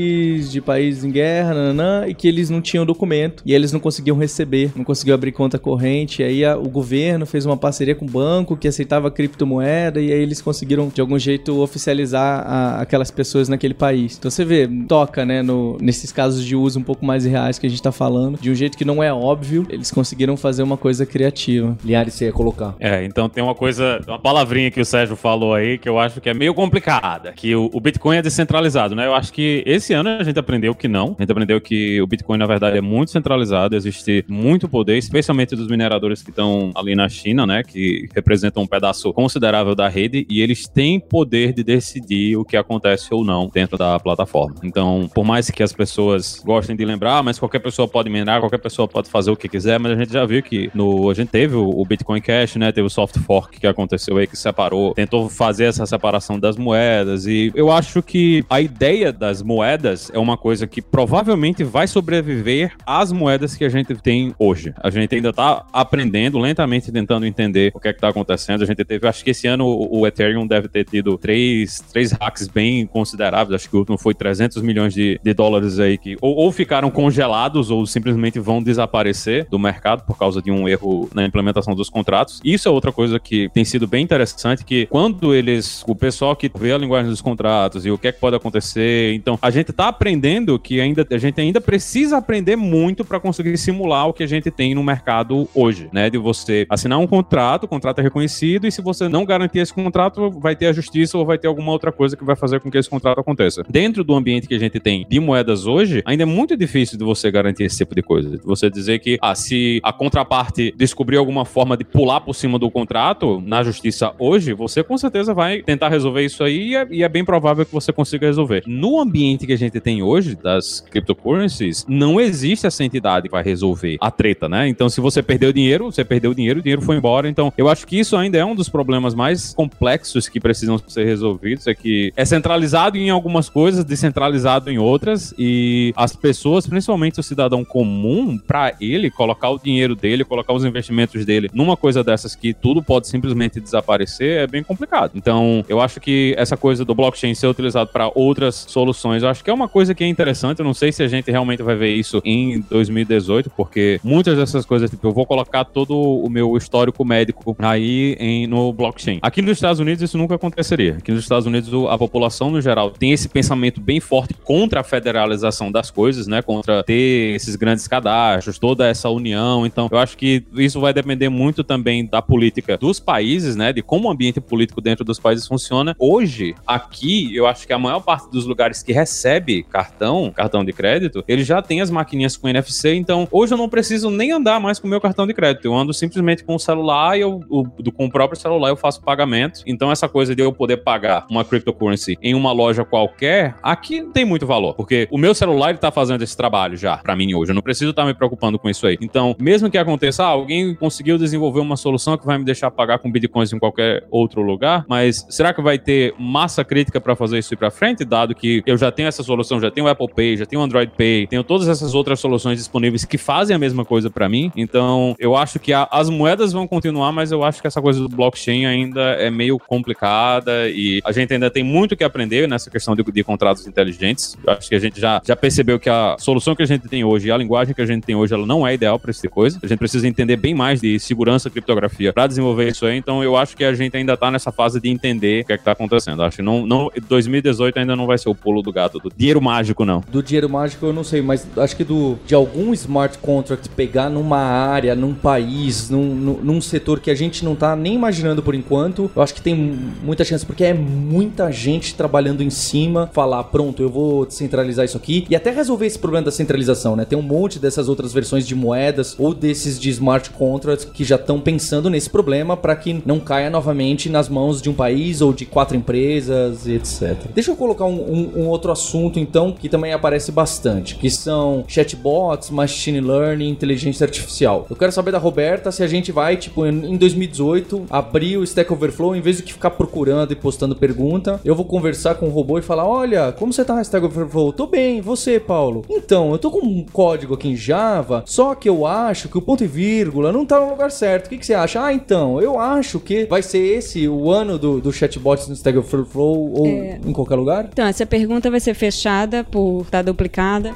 de países em guerra, nananã, e que eles não tinham documento e eles não conseguiam receber, não conseguiam abrir conta corrente. E aí a, o governo fez uma parceria com o banco que aceitava criptomoeda e aí eles conseguiram de algum jeito oficializar a, aquelas pessoas naquele país. Então você vê, toca, né, no, nesses casos de uso um pouco mais reais que a gente tá falando, de um jeito que não é óbvio, eles conseguiram fazer uma coisa criativa. Linhares, você ia colocar. É, então tem uma coisa, uma palavrinha que o Sérgio falou aí que eu acho que é meio complicada, que o, o Bitcoin é descentralizado, né? Eu acho que esse ano a gente aprendeu que não. A gente aprendeu que o Bitcoin, na verdade, é muito centralizado, existe muito poder, especialmente dos mineradores que estão ali na China, né? Que representam um pedaço considerável da rede e eles têm poder de decidir o que acontece ou não dentro da plataforma. Então, por mais que as pessoas gostem de lembrar, mas qualquer pessoa pode minerar, qualquer pessoa pode fazer o que quiser, mas a gente já viu que no, a gente teve o Bitcoin Cash, né? Teve o soft fork que aconteceu aí, que separou, tentou fazer essa separação das moedas. E eu acho que a ideia das moedas é uma coisa que provavelmente vai sobreviver às moedas que a gente tem hoje. A gente ainda tá aprendendo, lentamente tentando entender o que é que tá acontecendo. A gente teve, acho que esse ano o, o Ethereum deve ter tido três, três hacks bem consideráveis. Acho que o último foi 300 milhões de, de dólares aí que ou, ou ficaram congelados ou simplesmente vão desaparecer do mercado por causa de um erro na implementação dos contratos. Isso é outra coisa que tem sido bem interessante, que quando eles, o pessoal que vê a linguagem dos contratos e o que é que pode acontecer, então a gente tá aprendendo que ainda a gente ainda precisa aprender muito para conseguir simular o que a gente tem no mercado hoje, né? De você assinar um contrato, o contrato é reconhecido e se você não garantir esse contrato, vai ter a justiça ou vai ter alguma outra coisa que vai fazer com que esse contrato aconteça. Dentro do ambiente que a gente tem de moedas hoje, ainda é muito difícil de você garantir esse tipo de coisa. Você dizer que, ah, se a contraparte descobrir alguma forma de pular por cima do contrato na justiça hoje, você com certeza vai tentar resolver isso aí e é, e é bem provável que você consiga resolver. No ambiente que a gente tem hoje, das cryptocurrencies, não existe essa entidade que vai resolver a treta, né? Então, se você perdeu dinheiro, você perdeu dinheiro, o dinheiro foi embora. Então, eu acho que isso ainda é um dos problemas mais complexos que precisam ser resolvidos, é que é centralizado em algumas coisas, descentralizado em outras, e as pessoas, principalmente o cidadão comum, para ele colocar o dinheiro dele, colocar os investimentos dele numa coisa dessas que tudo pode simplesmente desaparecer, é bem complicado. Então, eu acho que essa coisa do blockchain ser utilizado para outras soluções, eu acho que é uma coisa que é interessante. Eu não sei se a gente realmente vai ver isso em 2018, porque muitas dessas coisas, tipo, eu vou colocar todo o meu histórico médico aí em, no blockchain. Aqui nos Estados Unidos isso nunca aconteceria. Aqui nos Estados Unidos a população no geral tem esse pensamento bem forte contra a federalização das coisas, né? Contra ter esses grandes cadastros, toda essa união. Então, eu acho que isso vai depender muito também da política dos países, né? De como o ambiente político dentro dos países funciona. Hoje, aqui, eu acho que a maior parte dos lugares que recebe cartão, cartão de crédito, ele já tem as maquininhas com NFC. Então, hoje eu não preciso nem andar mais com o meu cartão de crédito. Eu ando simplesmente com o celular e eu, o, do, com o próprio celular eu faço pagamento. Então, essa coisa de eu poder pagar uma cryptocurrency em uma loja qualquer, aqui tem muito valor, porque o meu celular ele tá fazendo esse trabalho já para mim hoje. Eu não preciso estar tá me preocupando com isso aí. Então, mesmo que aconteça, ah, alguém conseguiu desenvolver uma solução que vai me deixar pagar com bitcoins em qualquer outro lugar, mas será que vai ter massa crítica para fazer isso ir para frente, dado que eu já tenho essa solução, já tenho o Apple Pay, já tenho o Android Pay, tenho todas essas outras soluções disponíveis que fazem a mesma coisa para mim. Então, eu acho que a, as moedas vão continuar, mas eu acho que essa coisa do blockchain ainda é meio complicada e a gente ainda tem muito que aprender nessa questão de, de contratos inteligentes. Eu acho que a gente já, já percebeu que a solução que a gente tem hoje e a linguagem que a gente tem hoje, ela não é ideal para esse tipo de coisa. A gente precisa entender bem mais de segurança, criptografia para desenvolver isso aí. Então, eu acho que a gente ainda tá nessa fase de entender o que é que tá acontecendo. Acho que não, não 2018 ainda não vai ser o pulo do gato do dinheiro mágico, não. Do dinheiro mágico eu não sei, mas acho que do de algum smart contract pegar numa área, num país, num, num, num setor que a gente não tá nem imaginando por enquanto, eu acho que tem muita chance, porque é muita gente trabalhando em cima, falar, pronto, eu vou descentralizar isso aqui e até resolver esse problema da centralização, né? Tem um monte dessas outras versões de moedas ou desses de smart contracts que já estão pensando nesse problema para que não caia novamente nas mãos de um país ou de quatro empresas, etc. Deixa eu colocar um, um, um outro assunto então que também aparece bastante, que são chatbots, machine learning, inteligência artificial. Eu quero saber da Roberta se a gente vai, tipo, em 2018, abrir o Stack Overflow, em vez de ficar procurando e postando pergunta, eu vou conversar com o robô e falar: Olha, como você tá no Stack Overflow? Tô bem, você, Paulo? Então, eu tô com um código aqui em Java, só que eu acho que o ponto e vírgula não tá no lugar certo. O que, que você acha? Ah, então, eu acho que vai ser esse o ano do, do chatbot no Stack Overflow ou É. em qualquer lugar? Então, essa pergunta vai ser feita fechada por estar duplicada.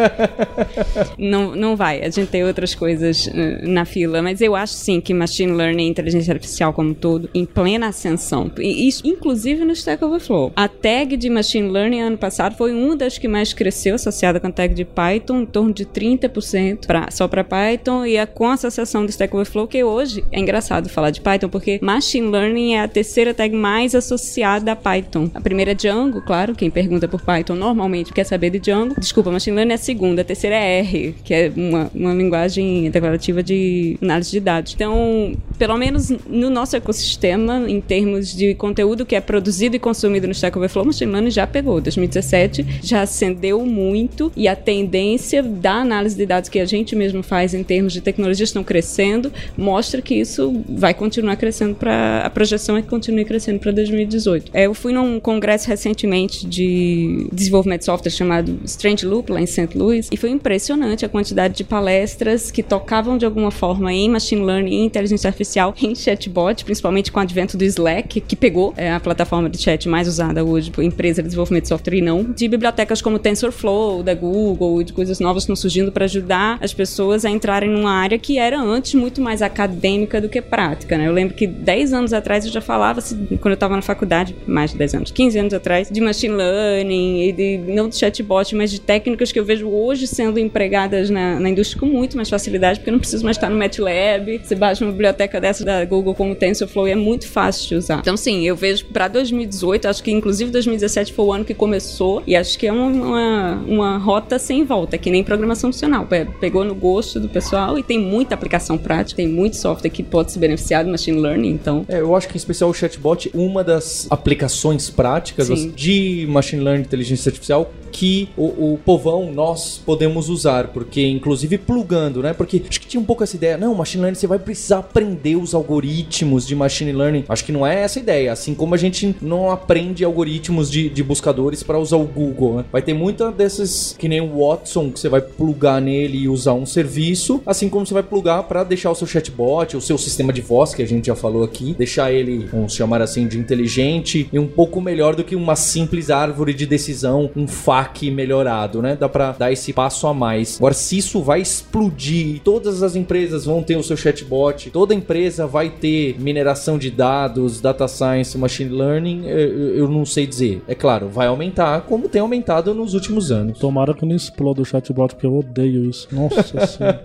(laughs) não, não vai. A gente tem outras coisas uh, na fila, mas eu acho sim que machine learning inteligência artificial como todo, em plena ascensão. E isso, inclusive no Stack Overflow. A tag de machine learning ano passado foi uma das que mais cresceu, associada com a tag de Python, em torno de 30% pra, só para Python, e a, com a associação do Stack Overflow, que hoje é engraçado falar de Python, porque machine learning é a terceira tag mais associada a Python. A primeira é Django, claro, quem pergunta por Python normalmente quer saber de Django. Desculpa, machine learning é a segunda, a terceira é R, que é uma, uma linguagem declarativa de análise de dados. Então, pelo menos no nosso ecossistema, em termos de conteúdo que é produzido e consumido no Stack Overflow, machine learning já pegou. 2017 já acendeu muito e a tendência da análise de dados que a gente mesmo faz em termos de tecnologia estão crescendo, mostra que isso vai continuar crescendo para a projeção é que continue crescendo para 2018. É, eu fui num congresso recentemente de desenvolvimento de software chamado Strange Loop lá em St. Louis e foi impressionante a quantidade de palestras que tocavam de alguma forma em machine learning e inteligência artificial em chatbot, principalmente com o advento do Slack, que pegou é, a plataforma de chat mais usada hoje por empresa de desenvolvimento de software e não, de bibliotecas como TensorFlow, da Google de coisas novas que estão surgindo para ajudar as pessoas a entrarem numa área que era antes muito mais acadêmica do que prática, né? Eu lembro que 10 anos atrás eu já falava, assim, quando eu estava na faculdade, mais de 10 anos, 15 anos atrás, de machine learning e de, não de chatbot, mas de técnicas que eu vejo hoje sendo empregadas na, na indústria com muito mais facilidade, porque eu não preciso mais estar no MATLAB, você baixa uma biblioteca dessa da Google como TensorFlow e é muito fácil de usar. Então, sim, eu vejo para 2018, acho que inclusive 2017 foi o ano que começou e acho que é uma, uma, uma rota sem volta, que nem programação funcional. Pegou no gosto do pessoal e tem muita aplicação prática, tem muito software que pode se beneficiar do machine learning, então... É, eu acho que em especial o chatbot, uma das aplicações práticas Sim. de machine learning inteligência artificial que o, o povão, nós podemos usar, porque inclusive plugando, né? Porque acho que tinha um pouco essa ideia, não, machine learning você vai precisar aprender os algoritmos de machine learning. Acho que não é essa ideia, assim como a gente não aprende algoritmos de, de buscadores para usar o Google, né? Vai ter muita desses, que nem o Watson, que você vai plugar nele e usar um serviço, assim como você vai plugar para deixar o seu chatbot, o seu sistema de voz, que a gente já falou aqui, deixar ele, vamos chamar assim, de inteligente e um pouco melhor do que uma simples árvore de decisão, um FAQ melhorado, né? Dá pra dar esse passo a mais. Agora, se isso vai explodir, todas as empresas vão ter o seu chatbot, toda empresa vai ter mineração de dados, data science, machine learning, eu, eu não sei dizer. É claro, vai aumentar como tem aumentado nos últimos anos. Tomara que não exploda o chatbot, porque eu odeio isso. Nossa (laughs) senhora.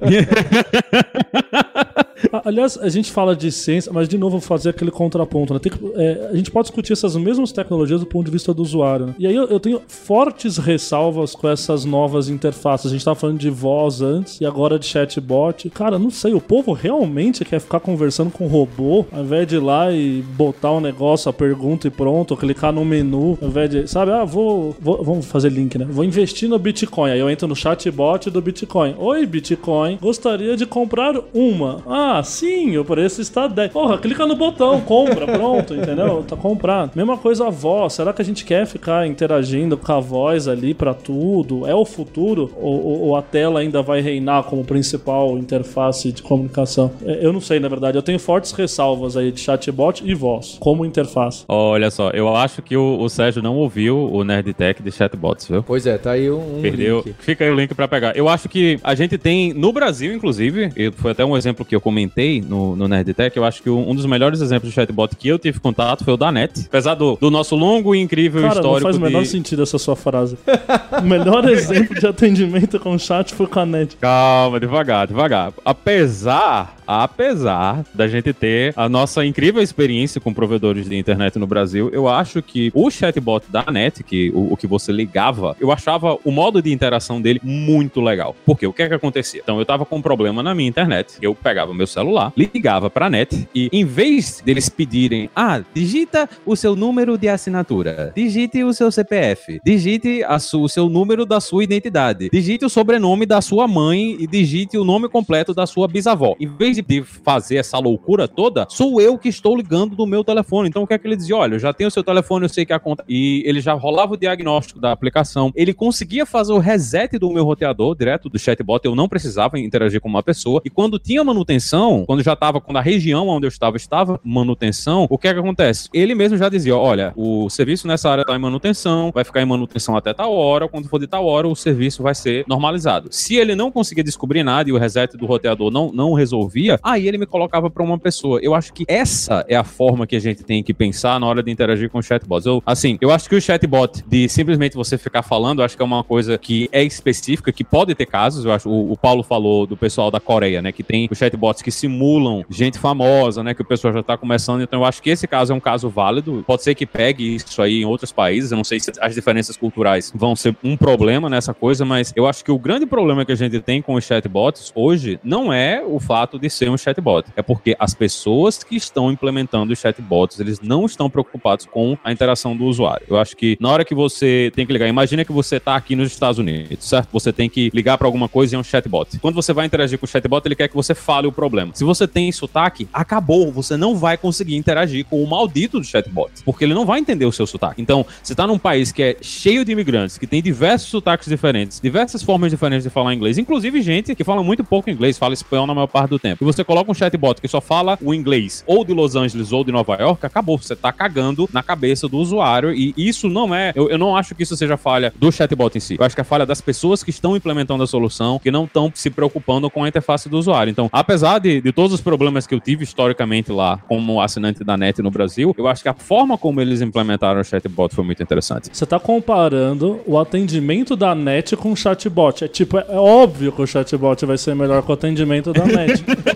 Aliás, a gente fala de ciência, mas de novo vou fazer aquele contraponto, né? Que- é, a gente pode discutir essas mesmas tecnologias do ponto de vista do usuário, né? E aí eu, eu tenho fortes ressalvas com essas novas interfaces. A gente tava falando de voz antes e agora de chatbot. Cara, não sei, o povo realmente quer ficar conversando com o robô ao invés de ir lá e botar um negócio, a pergunta e pronto, clicar no menu, ao invés de, sabe, ah, vou, vou- vamos fazer link, né? Vou investir no Bitcoin. Aí eu entro no chatbot do Bitcoin. Oi, Bitcoin, gostaria de comprar uma. Ah, sim, o preço está 10. Porra, clica no botão, compra, pronto, entendeu? Tá comprado. Mesma coisa a voz. Será que a gente quer ficar interagindo com a voz ali pra tudo? É o futuro? Ou, ou- ou a tela ainda vai reinar como principal interface de comunicação? É, Eu não sei, na verdade. Eu tenho fortes ressalvas aí de chatbot e voz como interface. Olha só, eu acho que o, o Sérgio não ouviu o Nerdtech de chatbots, viu? Pois é, tá aí um. Perdeu. link. Fica aí o link pra pegar. Eu acho que a gente tem, no Brasil, inclusive, e foi até um exemplo que eu comentei no, no Nerdtech, eu acho que um, um dos melhores exemplos de chatbot que eu tive contato foi o da NET. Apesar do, do nosso longo e incrível Cara, não histórico faz o menor de... sentido essa sua frase. o melhor (laughs) exemplo de atendimento com chat foi com a NET. Calma, devagar, devagar. Apesar, apesar da gente ter a nossa incrível experiência com provedores de internet no Brasil, eu acho que o chatbot da NET, que o, o que você ligava, eu achava o modo de interação dele muito legal. Porque o que é que acontecia? Então eu tava com um problema na minha internet, eu pegava meu celular, ligava pra NET e em vez deles pedirem, ah, digita o seu número de assinatura, digite o seu CPF, digite su- o seu número da sua identidade, digite o sobrenome da sua mãe e digite o nome completo da sua bisavó. Em vez de fazer essa loucura toda, sou eu que estou ligando do meu telefone. Então o que é que ele dizia? Olha, eu já tenho o seu telefone, eu sei que a conta. E ele já rolava o diagnóstico da aplicação. Ele conseguia fazer o reset do meu roteador direto do chatbot. Eu não precisava interagir com uma pessoa. E quando tinha manutenção, quando já estava, quando a região onde eu estava estava manutenção, o que é que acontece? Ele mesmo já dizia: olha, o serviço nessa área está em manutenção, vai ficar em manutenção até tal hora. Quando for de tal hora, o serviço vai ser normalizado. Se ele não conseguia descobrir nada e o reset do roteador não, não resolvia, aí ele me colocava para uma pessoa. Eu acho que essa é a forma que a gente tem que pensar na hora de interagir com chatbots. Eu, assim, eu acho que o chatbot de simplesmente você ficar falando, acho que é uma coisa que é específica, que pode ter casos. Eu acho, o, o Paulo falou do pessoal da Coreia, né, que tem os chatbots que simulam gente famosa, né, que o pessoal já tá começando. Então eu acho que esse caso é um caso válido. Pode ser que pegue isso aí em outros países. Eu não sei se as diferenças culturais vão ser um problema nessa coisa, mas eu acho que o grande problema que a gente tem com os chatbots hoje não é o fato de ser um chatbot, é porque as pessoas que estão implementando os chatbots, eles não estão preocupados com a interação do usuário. Eu acho que na hora que você tem que ligar, imagina que você está aqui nos Estados Unidos, certo? Você tem que ligar para alguma coisa e é um chatbot. Quando você vai interagir com o chatbot, ele quer que você fale o problema. Se você tem sotaque, acabou, você não vai conseguir interagir com o maldito do chatbot, porque ele não vai entender o seu sotaque. Então, você está num país que é cheio de imigrantes, que tem diversos sotaques diferentes, diversas formas diferentes de falar inglês, inclusive gente que fala muito pouco inglês, fala espanhol na maior parte do tempo. Você coloca um chatbot que só fala o inglês ou de Los Angeles ou de Nova York, acabou. Você tá cagando na cabeça do usuário e isso não é. Eu, eu não acho que isso seja falha do chatbot em si. Eu acho que é falha das pessoas que estão implementando a solução, que não estão se preocupando com a interface do usuário. Então, apesar de, de todos os problemas que eu tive historicamente lá como assinante da NET no Brasil, eu acho que a forma como eles implementaram o chatbot foi muito interessante. Você tá comparando o atendimento da NET com o chatbot. É tipo, é óbvio que o chatbot vai ser melhor que o atendimento da NET. (laughs)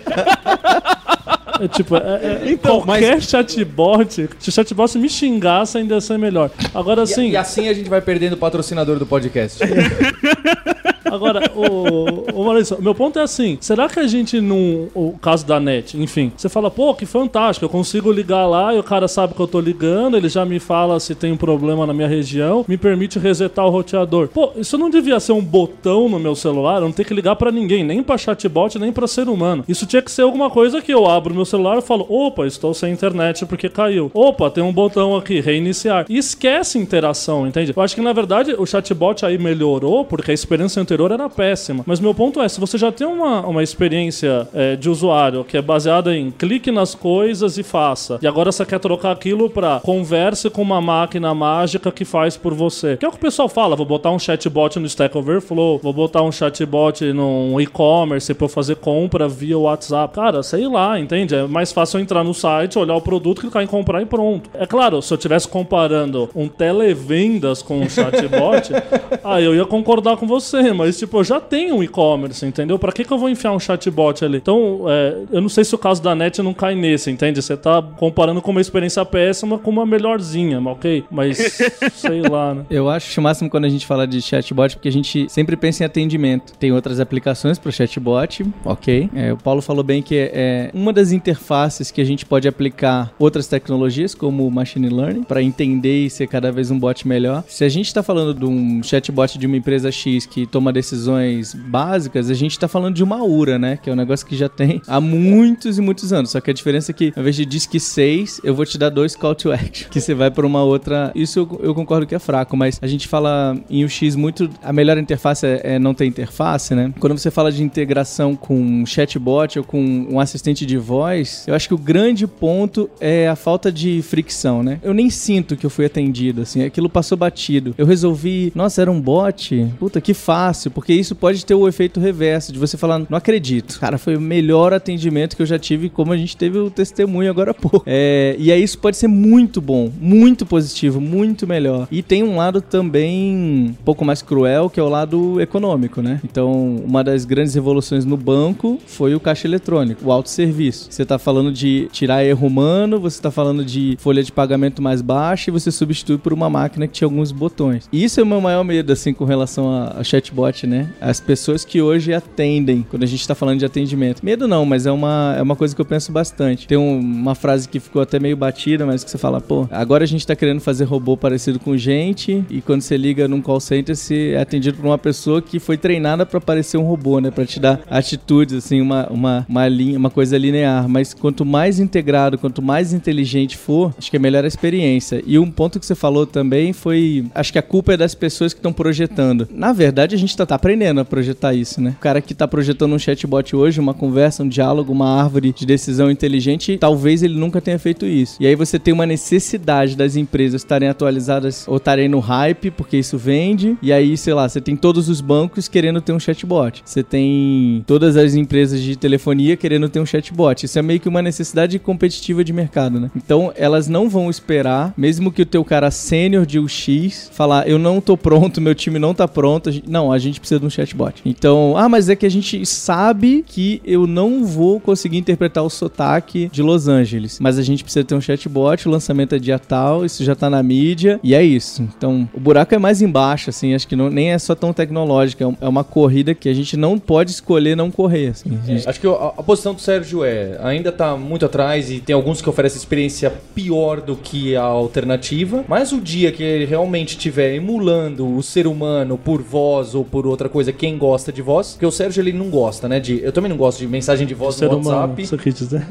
É tipo, é, é, Então, qualquer chatbot, se o chatbot me xingasse, ainda ia ser melhor. Agora, E, assim, e assim a gente vai perdendo o patrocinador do podcast. (laughs) Agora, o, o Maurício, meu ponto é assim: será que a gente não. O caso da net, enfim, você fala, pô, que fantástico, eu consigo ligar lá e o cara sabe que eu tô ligando, ele já me fala se tem um problema na minha região, me permite resetar o roteador. Pô, isso não devia ser um botão no meu celular, eu não ter que ligar pra ninguém, nem pra chatbot, nem pra ser humano. Isso tinha que ser alguma coisa que eu abro meu celular e falo, opa, estou sem internet porque caiu. Opa, tem um botão aqui, reiniciar. E esquece interação, entende? Eu acho que na verdade o chatbot aí melhorou porque a experiência anterior era péssima. Mas meu ponto é, se você já tem uma, uma experiência é, de usuário que é baseada em clique nas coisas e faça, e agora você quer trocar aquilo pra converse com uma máquina mágica que faz por você. Que é o que o pessoal fala, vou botar um chatbot no Stack Overflow, vou botar um chatbot num e-commerce pra eu fazer compra via WhatsApp. Cara, sei lá, entende? É mais fácil eu entrar no site, olhar o produto, clicar em comprar e pronto. É claro, se eu estivesse comparando um televendas com um chatbot, (laughs) aí eu ia concordar com você, mas tipo, eu já tenho um e-commerce, entendeu? Pra que, que eu vou enfiar um chatbot ali? Então, é, eu não sei se o caso da net não cai nesse, entende? Você tá comparando com uma experiência péssima com uma melhorzinha, ok? Mas (laughs) sei lá, né? Eu acho o máximo quando a gente fala de chatbot, porque a gente sempre pensa em atendimento. Tem outras aplicações para chatbot, ok. É, o Paulo falou bem que é, é uma das interfaces que a gente pode aplicar outras tecnologias, como o machine learning, para entender e ser cada vez um bot melhor. Se a gente está falando de um chatbot de uma empresa X que toma decisões básicas, a gente está falando de uma URA, né? Que é um negócio que já tem há muitos e muitos anos. Só que a diferença é que, ao invés de diz que 6, eu vou te dar dois call to action, (laughs) que você vai para uma outra. Isso eu, concordo que é fraco, mas a gente fala em UX muito. A melhor interface é, é não ter interface, né? Quando você fala de integração com chatbot ou com um assistente de voz, eu acho que o grande ponto é a falta de fricção, né? Eu nem sinto que eu fui atendido, assim, aquilo passou batido. Eu resolvi, nossa, era um bot? Puta, que fácil, porque isso pode ter o efeito reverso de você falar, não acredito. Cara, foi o melhor atendimento que eu já tive, como a gente teve o testemunho agora há pouco. É, e aí isso pode ser muito bom, muito positivo, muito melhor. E tem um lado também um pouco mais cruel, que é o lado econômico, né? Então, uma das grandes revoluções no banco foi o caixa eletrônico, o autosserviço. Você tá falando de tirar erro humano, você tá falando de folha de pagamento mais baixa e você substitui por uma máquina que tinha alguns botões. E isso é o meu maior medo, assim, com relação a, a chatbot né? As pessoas que hoje atendem, quando a gente tá falando de atendimento. Medo não, mas é uma, é uma coisa que eu penso bastante. Tem um- uma frase que ficou até meio batida, mas que você fala, pô, agora a gente tá querendo fazer robô parecido com gente, e quando você liga num call center, você é atendido por uma pessoa que foi treinada pra parecer um robô, né? Pra te dar atitudes, assim, uma, uma, uma linha, uma coisa linear. Mas quanto mais integrado, quanto mais inteligente for, acho que é melhor a experiência. E um ponto que você falou também foi, acho que a culpa é das pessoas que estão projetando. Na verdade, a gente tá, aprendendo a projetar isso, né? O cara que tá projetando um chatbot hoje, uma conversa, um diálogo, uma árvore de decisão inteligente, talvez ele nunca tenha feito isso. E aí você tem uma necessidade das empresas estarem atualizadas ou estarem no hype, porque isso vende. E aí, sei lá, você tem todos os bancos querendo ter um chatbot. Você tem todas as empresas de telefonia querendo ter um chatbot. Isso é meio que uma necessidade competitiva de mercado, né? Então, elas não vão esperar, mesmo que o teu cara sênior de UX falar, eu não tô pronto, meu time não tá pronto. Não, a gente precisa de um chatbot. Então, ah, mas é que a gente sabe que eu não vou conseguir interpretar o sotaque de Los Angeles. Mas a gente precisa ter um chatbot, o lançamento é dia tal, isso já tá na mídia, e é isso. Então, o buraco é mais embaixo, assim, acho que não, nem é só tão tecnológica, é é uma corrida que a gente não pode escolher não correr, assim. Gente- Acho que a, a posição do Sérgio é ainda tá muito atrás e tem alguns que oferecem experiência pior do que a alternativa, mas o dia que ele realmente estiver emulando o ser humano por voz ou por outra coisa, quem gosta de voz, porque o Sérgio ele não gosta, né, de eu também não gosto de mensagem de voz no humano, WhatsApp. quis dizer?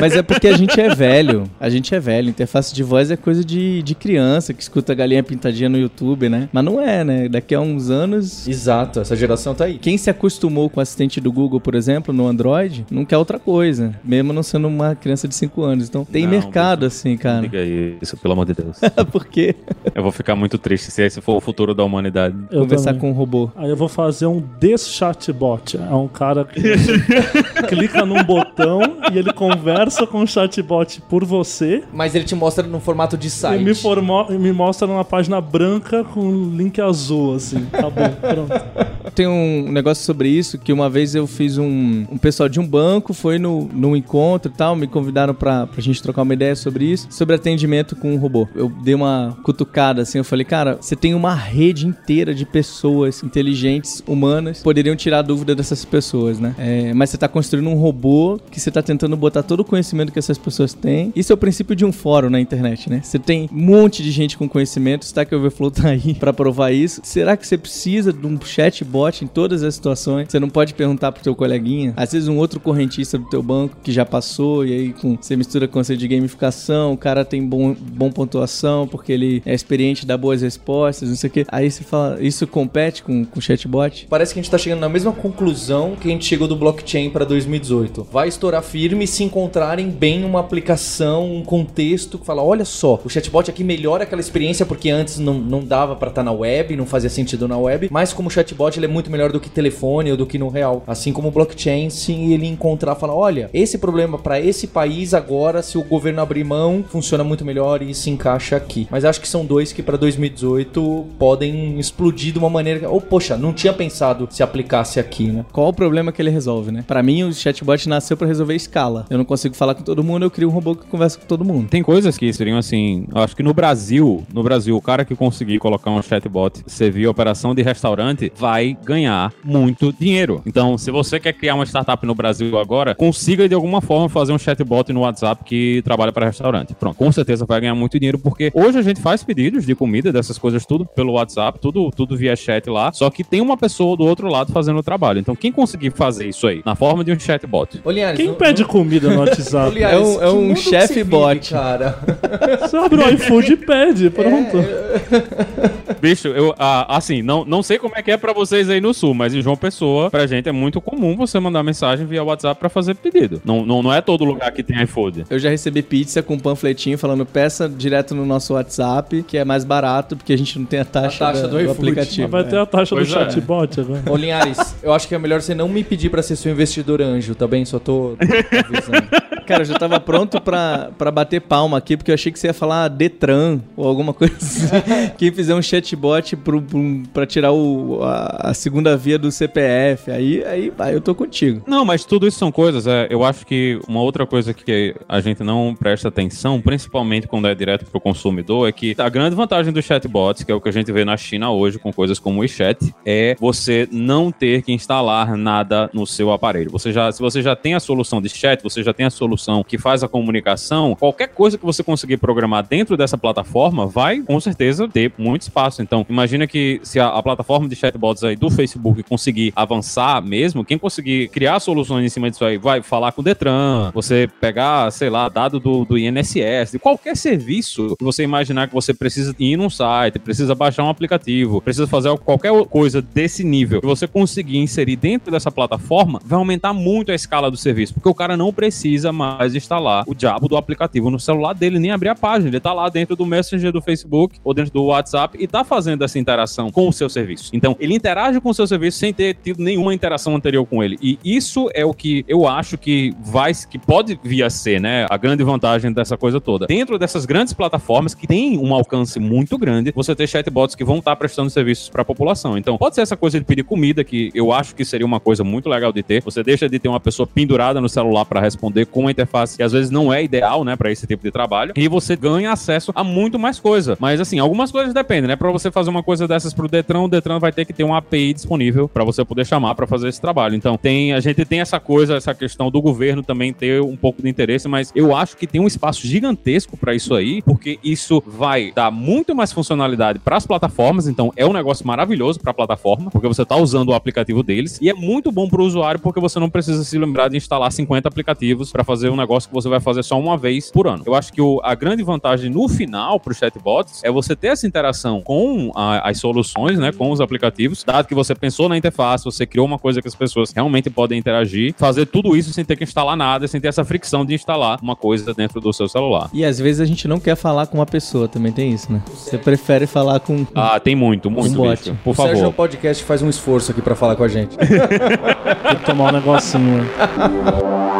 Mas é porque a gente é velho. A gente é velho. Interface de voz é coisa de, de criança que escuta galinha pintadinha no YouTube, né? Mas não é, né? Daqui a uns anos. Exato, essa geração tá aí. Quem se acostumou com o assistente do Google, por exemplo, no Android, não quer outra coisa. Mesmo não sendo uma criança de 5 anos. Então tem Não, mercado, assim, Não cara. diga isso, pelo amor de Deus. (laughs) Por quê? Eu vou ficar muito triste se esse for o futuro da humanidade. Eu Conversar também. com um robô. Aí eu vou fazer um deschatbot. É um cara que (laughs) clica num botão e ele conversa com o chatbot por você Mas ele te mostra no formato de site. e me, formo- e me mostra numa página branca com um link azul, assim. Tá bom, pronto. Tem um negócio sobre isso que uma vez eu fiz um. Um pessoal de um banco foi no, num encontro e tal, me convidaram pra, pra gente trocar uma ideia sobre isso, sobre atendimento com um robô. Eu dei uma cutucada assim, eu falei, cara, você tem uma rede inteira de pessoas inteligentes, humanas, poderiam tirar a dúvida dessas pessoas, né? É, mas você tá construindo um robô que você tá tentando botar todo o conhecimento que essas pessoas têm. Isso é o princípio de um fórum na internet, né? Você tem um monte de gente com conhecimento, Stack Overflow (laughs) tá aí pra provar isso. Será que você precisa de um chatbot em todas as situações? Você não pode perguntar pro teu coleguinha. Às vezes um outro correntista do teu banco que já passou e aí com, você mistura conceito de gamificação, o cara tem bom, bom pontuação porque ele é experiente, dá boas respostas, não sei o que. Aí você fala, isso compete com o chatbot? Parece que a gente tá chegando na mesma conclusão que a gente chegou do blockchain para 2018. Vai estourar firme se encontrarem bem uma aplicação, um contexto que fala: olha só, o chatbot aqui melhora aquela experiência porque antes não, não dava para estar na web, não fazia sentido na web, mas como chatbot ele é muito melhor do que telefone ou do que no real. Assim como o blockchain, se ele encontrar, fala: olha, esse problema para esse país agora, se o governo abrir mão, funciona muito melhor e se encaixa aqui. Mas acho que são dois que para 2018 podem explodir de uma maneira. Ou, poxa, não tinha pensado se aplicasse aqui, né? Qual o problema que ele resolve, né? Pra mim, o chatbot nasceu pra resolver escala. Eu não consigo falar com todo mundo, eu crio um robô que conversa com todo mundo. Tem coisas que seriam assim. Eu acho que no Brasil, no Brasil, o cara que conseguir colocar um chatbot servir operação de restaurante vai ganhar muito dinheiro. Então, se você quer criar uma startup no Brasil agora, consiga de alguma forma fazer um chatbot no WhatsApp que trabalha para restaurante. Pronto, com certeza vai ganhar muito dinheiro porque hoje a gente faz pedidos de comida, dessas coisas tudo pelo WhatsApp, tudo tudo via chat lá. Só que tem uma pessoa do outro lado fazendo o trabalho. Então, quem conseguir fazer isso aí na forma de um chatbot, Ô, Linhares, Quem não- pede comida no (laughs) Ô, WhatsApp? Linhares, É um- é um mundo que chefe você vive, bot. cara. (laughs) Abre o iFood e pede, pronto. (laughs) Bicho, eu, ah, assim, não, não sei como é que é pra vocês aí no sul, mas em João Pessoa, pra gente é muito comum você mandar mensagem via WhatsApp pra fazer pedido. Não, não, não é todo lugar que tem iFood. Eu já recebi pizza com um panfletinho falando peça direto no nosso WhatsApp, que é mais barato, porque a a gente não tem a taxa, taxa da- do do, aplicativo. Mas vai ter a taxa Pois do é. chatbot agora. Ô Linhares, eu acho que é melhor você não me pedir pra ser seu investidor anjo, tá bem? Só tô avisando. (laughs) Cara, eu já tava pronto pra, pra bater palma aqui, porque eu achei que você ia falar Detran ou alguma coisa assim. (laughs) Quem fizer um chatbot pro, pro, pra tirar o, a, a segunda via do CPF, aí, aí, aí eu tô contigo. Não, mas tudo isso são coisas. É, eu acho que uma outra coisa que a gente não presta atenção, principalmente quando é direto pro consumidor, é que a grande vantagem dos chatbots, que é o que a gente vê na China hoje com coisas como o WeChat, é você não ter que instalar nada no seu aparelho. Você já, se você já tem a solução de chat, você já tem a solução que faz a comunicação, qualquer coisa que você conseguir programar dentro dessa plataforma vai, com certeza, ter muito espaço. Então, imagina que se a, a plataforma de chatbots aí do Facebook conseguir avançar mesmo, quem conseguir criar soluções em cima disso aí vai falar com o Detran, você pegar, sei lá, dado do, do INSS, de qualquer serviço que você imaginar que você precisa ir num site, precisa baixar um aplicativo, precisa fazer qualquer coisa desse nível, que você conseguir inserir dentro dessa plataforma, vai aumentar muito a escala do serviço, porque o cara não precisa mais instalar o diabo do aplicativo no celular dele, nem abrir a página. Ele tá lá dentro do Messenger do Facebook ou dentro do WhatsApp e tá fazendo essa interação com o seu serviço. Então, ele interage com o seu serviço sem ter tido nenhuma interação anterior com ele. E isso é o que eu acho que vai, que pode vir a ser, né, a grande vantagem dessa coisa toda. Dentro dessas grandes plataformas que têm um alcance muito grande, você ter chatbots que vão estar tá prestando serviços para a população. Então, pode ser essa coisa de pedir comida que eu acho que seria uma coisa muito legal de ter. Você deixa de ter uma pessoa pendurada no celular para responder com uma interface que às vezes não é ideal, né, para esse tipo de trabalho, e você ganha acesso a muito mais coisa. Mas assim, algumas coisas dependem, né? Para você fazer uma coisa dessas pro Detran, o Detran vai ter que ter uma API disponível para você poder chamar para fazer esse trabalho. Então, tem a gente tem essa coisa, essa questão do governo também ter um pouco de interesse, mas eu acho que tem um espaço gigantesco para isso aí, porque isso vai dar muito mais funcionalidade para as plataformas, então é um negócio maravilhoso para a plataforma, porque você está usando o aplicativo deles e é muito bom para o usuário porque você não precisa se lembrar de instalar 50 aplicativos para fazer um negócio que você vai fazer só uma vez por ano. Eu acho que o, a grande vantagem no final para os chatbots é você ter essa interação com a, as soluções, né, com os aplicativos, dado que você pensou na interface, você criou uma coisa que as pessoas realmente podem interagir, fazer tudo isso sem ter que instalar nada, sem ter essa fricção de instalar uma coisa dentro do seu celular. E às vezes a gente não quer falar com uma pessoa, também tem isso, né? Você prefere falar com Ah, tem muito, muito, Um bicho. Por o Sérgio favor. no podcast faz um esforço aqui pra falar com a gente. (laughs) Tem que tomar um negocinho. (laughs)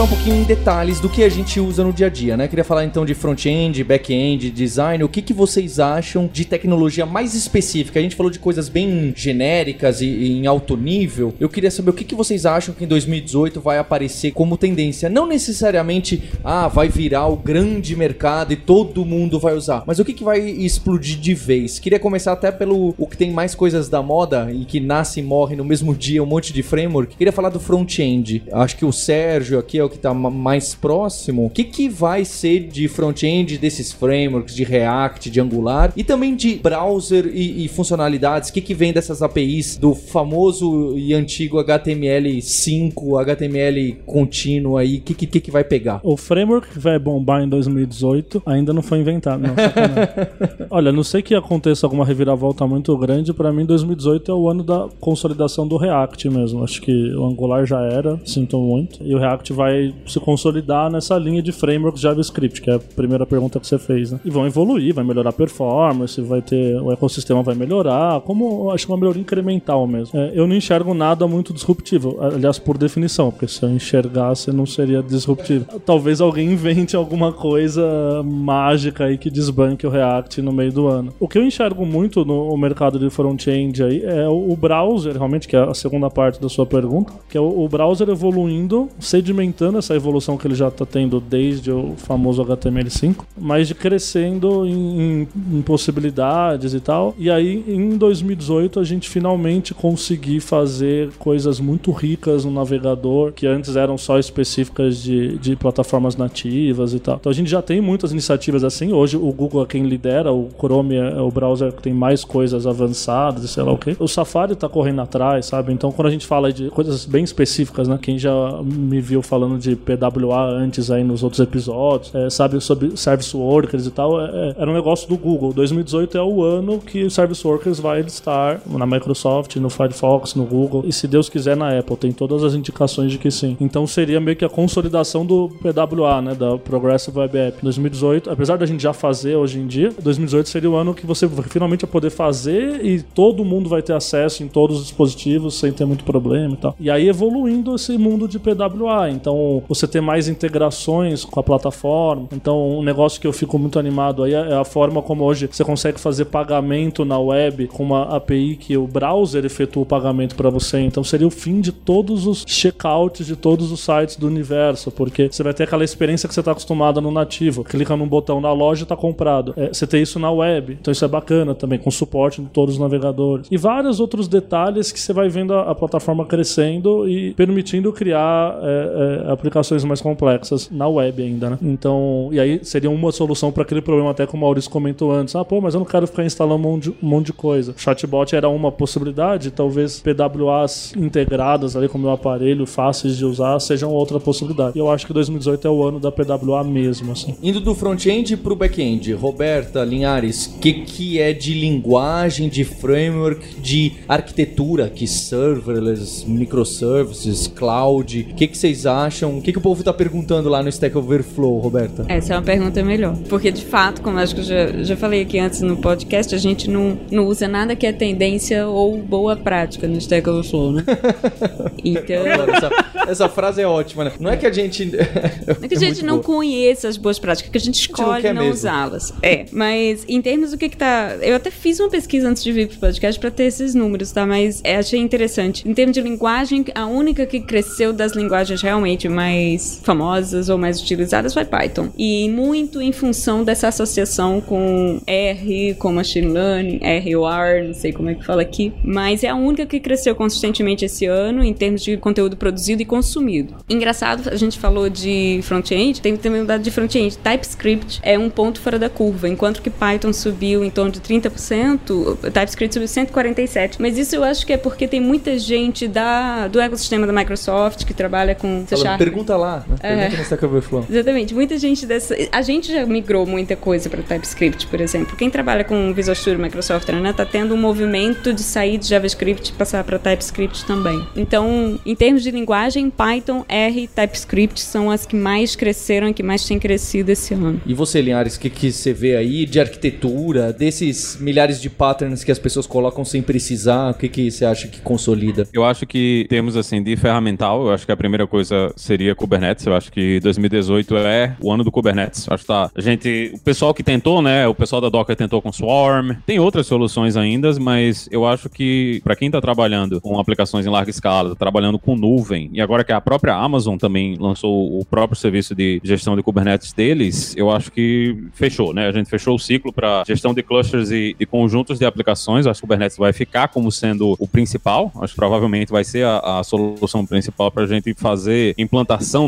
falar um pouquinho em detalhes do que a gente usa no dia a dia, né? Queria falar então de front-end, back-end, design. O que, que vocês acham de tecnologia mais específica? A gente falou de coisas bem genéricas e, e em alto nível. Eu queria saber o que, que vocês acham que em 2018 vai aparecer como tendência. Não necessariamente, ah, vai virar o grande mercado e todo mundo vai usar. Mas o que, que vai explodir de vez? Queria começar até pelo o que tem mais coisas da moda e que nasce e morre no mesmo (laughs) dia, um monte de framework. Queria falar do front-end. Acho que o Sérgio aqui é que tá ma- mais próximo. O que, que vai ser de front-end desses frameworks, de React, de Angular e também de browser e, e funcionalidades? O que, que vem dessas APIs do famoso e antigo HTML5, HTML contínuo aí? O que, que, que, que vai pegar? O framework que vai bombar em 2018 ainda não foi inventado. Não. (laughs) Olha, não sei que aconteça alguma reviravolta muito grande. Pra mim, 2018 é o ano da consolidação do React mesmo. Acho que o Angular já era, sinto muito. E o React vai se consolidar nessa linha de frameworks JavaScript, que é a primeira pergunta que você fez. Né? E vão evoluir, vai melhorar a performance, vai ter o ecossistema vai melhorar, como acho uma melhoria incremental mesmo. É, eu não enxergo nada muito disruptivo, aliás, por definição, porque se eu enxergasse não seria disruptivo. Talvez alguém invente alguma coisa mágica aí que desbanque o React no meio do ano. O que eu enxergo muito no mercado de front-end aí é o browser, realmente, que é a segunda parte da sua pergunta, que é o browser evoluindo, sedimentando essa evolução que ele já está tendo desde o famoso HTML5, mas de crescendo em, em- em possibilidades e tal. E aí, em 2018, a gente finalmente conseguir fazer coisas muito ricas no navegador, que antes eram só específicas de, de plataformas nativas e tal. Então a gente já tem muitas iniciativas assim. Hoje o Google é quem lidera, o Chrome é é o browser que tem mais coisas avançadas e sei lá o quê. O Safari tá correndo atrás, sabe? Então quando a gente fala de coisas bem específicas, né? Quem já me viu falando falando de PWA antes aí nos outros episódios, é, sabe, sobre service workers e tal, é, é, era um negócio do Google. 2018 é o ano que o service workers vai estar na Microsoft, no Firefox, no Google e se Deus quiser na Apple. Tem todas as indicações de que sim. Então seria meio que a consolidação do PWA, né, da Progressive Web App. 2018, apesar da gente já fazer hoje em dia, 2018 seria o ano que você finalmente vai poder fazer e todo mundo vai ter acesso em todos os dispositivos sem ter muito problema e tal. E aí evoluindo esse mundo de PWA. Então você ter mais integrações com a plataforma. Então um negócio que eu fico muito animado aí é a forma como hoje você consegue fazer pagamento na web com uma API que o browser efetua o pagamento para você. Então seria o fim de todos os checkouts de todos os sites do universo, porque você vai ter aquela experiência que você está acostumado no nativo. Clica num botão na loja e está comprado. É, você tem isso na web. Então isso é bacana também, com suporte de todos os navegadores. E vários outros detalhes que você vai vendo a, a plataforma crescendo e permitindo criar é, é, aplicações mais complexas na web ainda, né? Então, e aí seria uma solução para aquele problema até que o Maurício comentou antes. Ah, pô, mas eu não quero ficar instalando um monte, um monte de coisa. Chatbot era uma possibilidade, talvez PWAs integradas ali com o meu aparelho, fáceis de usar, sejam outra possibilidade. E eu acho que 2018 é o ano da PWA mesmo, assim. Indo do front-end pro back-end, Roberta Linhares, o que, que é de linguagem, de framework, de arquitetura, que serverless, microservices, cloud, o que, que vocês acham? O que, que o povo tá perguntando lá no Stack Overflow, Roberta? Essa é uma pergunta melhor. Porque, de fato, como acho que eu já, já falei aqui antes no podcast, a gente não, não usa nada que é tendência ou boa prática no Stack Overflow, né? (laughs) Então. Essa, essa, frase é ótima, né? Não é que a gente. (laughs) não é que a gente não boa. conheça as boas práticas, é que a gente escolhe a gente não, não usá-las. É, mas em termos do que, que tá. Eu até fiz uma pesquisa antes de vir pro podcast pra ter esses números, tá? Mas é, achei interessante. Em termos de linguagem, a única que cresceu das linguagens realmente mais famosas ou mais utilizadas foi Python. E muito em função dessa associação com R, com machine learning, R ou R, não sei como é que fala aqui. Mas é a única que cresceu consistentemente esse ano em termos de conteúdo produzido e consumido. Engraçado, a gente falou de front-end, tem também mudado de front-end. TypeScript é um ponto fora da curva, enquanto que Python subiu em torno de 30%, TypeScript subiu 147%. Mas isso eu acho que é porque tem muita gente da, do ecossistema da Microsoft que trabalha com C. Pergunta lá, né? Pergunta é. no Stack Overflow. Exatamente. Muita gente dessa... A gente já migrou muita coisa para TypeScript, por exemplo. Quem trabalha com Visual Studio Microsoft, né, tá tendo um movimento de sair de JavaScript e passar para TypeScript também. Então, em termos de linguagem, Python, R e TypeScript são as que mais cresceram e que mais têm crescido esse ano. E você, Linhares, o que, que você vê aí de arquitetura, desses milhares de patterns que as pessoas colocam sem precisar, o que, que você acha que consolida? Eu acho que temos, assim, de ferramental, eu acho que a primeira coisa seria Kubernetes, eu acho que 2018 é o ano do Kubernetes. Acho que tá, a gente, o pessoal que tentou, né, o pessoal da Docker tentou com Swarm, tem outras soluções ainda, mas eu acho que para quem está trabalhando com aplicações em larga escala, tá trabalhando com nuvem, e agora que a própria Amazon também lançou o próprio serviço de gestão de Kubernetes deles, eu acho que fechou, né? A gente fechou o ciclo para gestão de clusters e, e, conjuntos de aplicações. Acho que o Kubernetes vai ficar como sendo o principal. Acho que provavelmente vai ser a, a solução principal para a gente fazer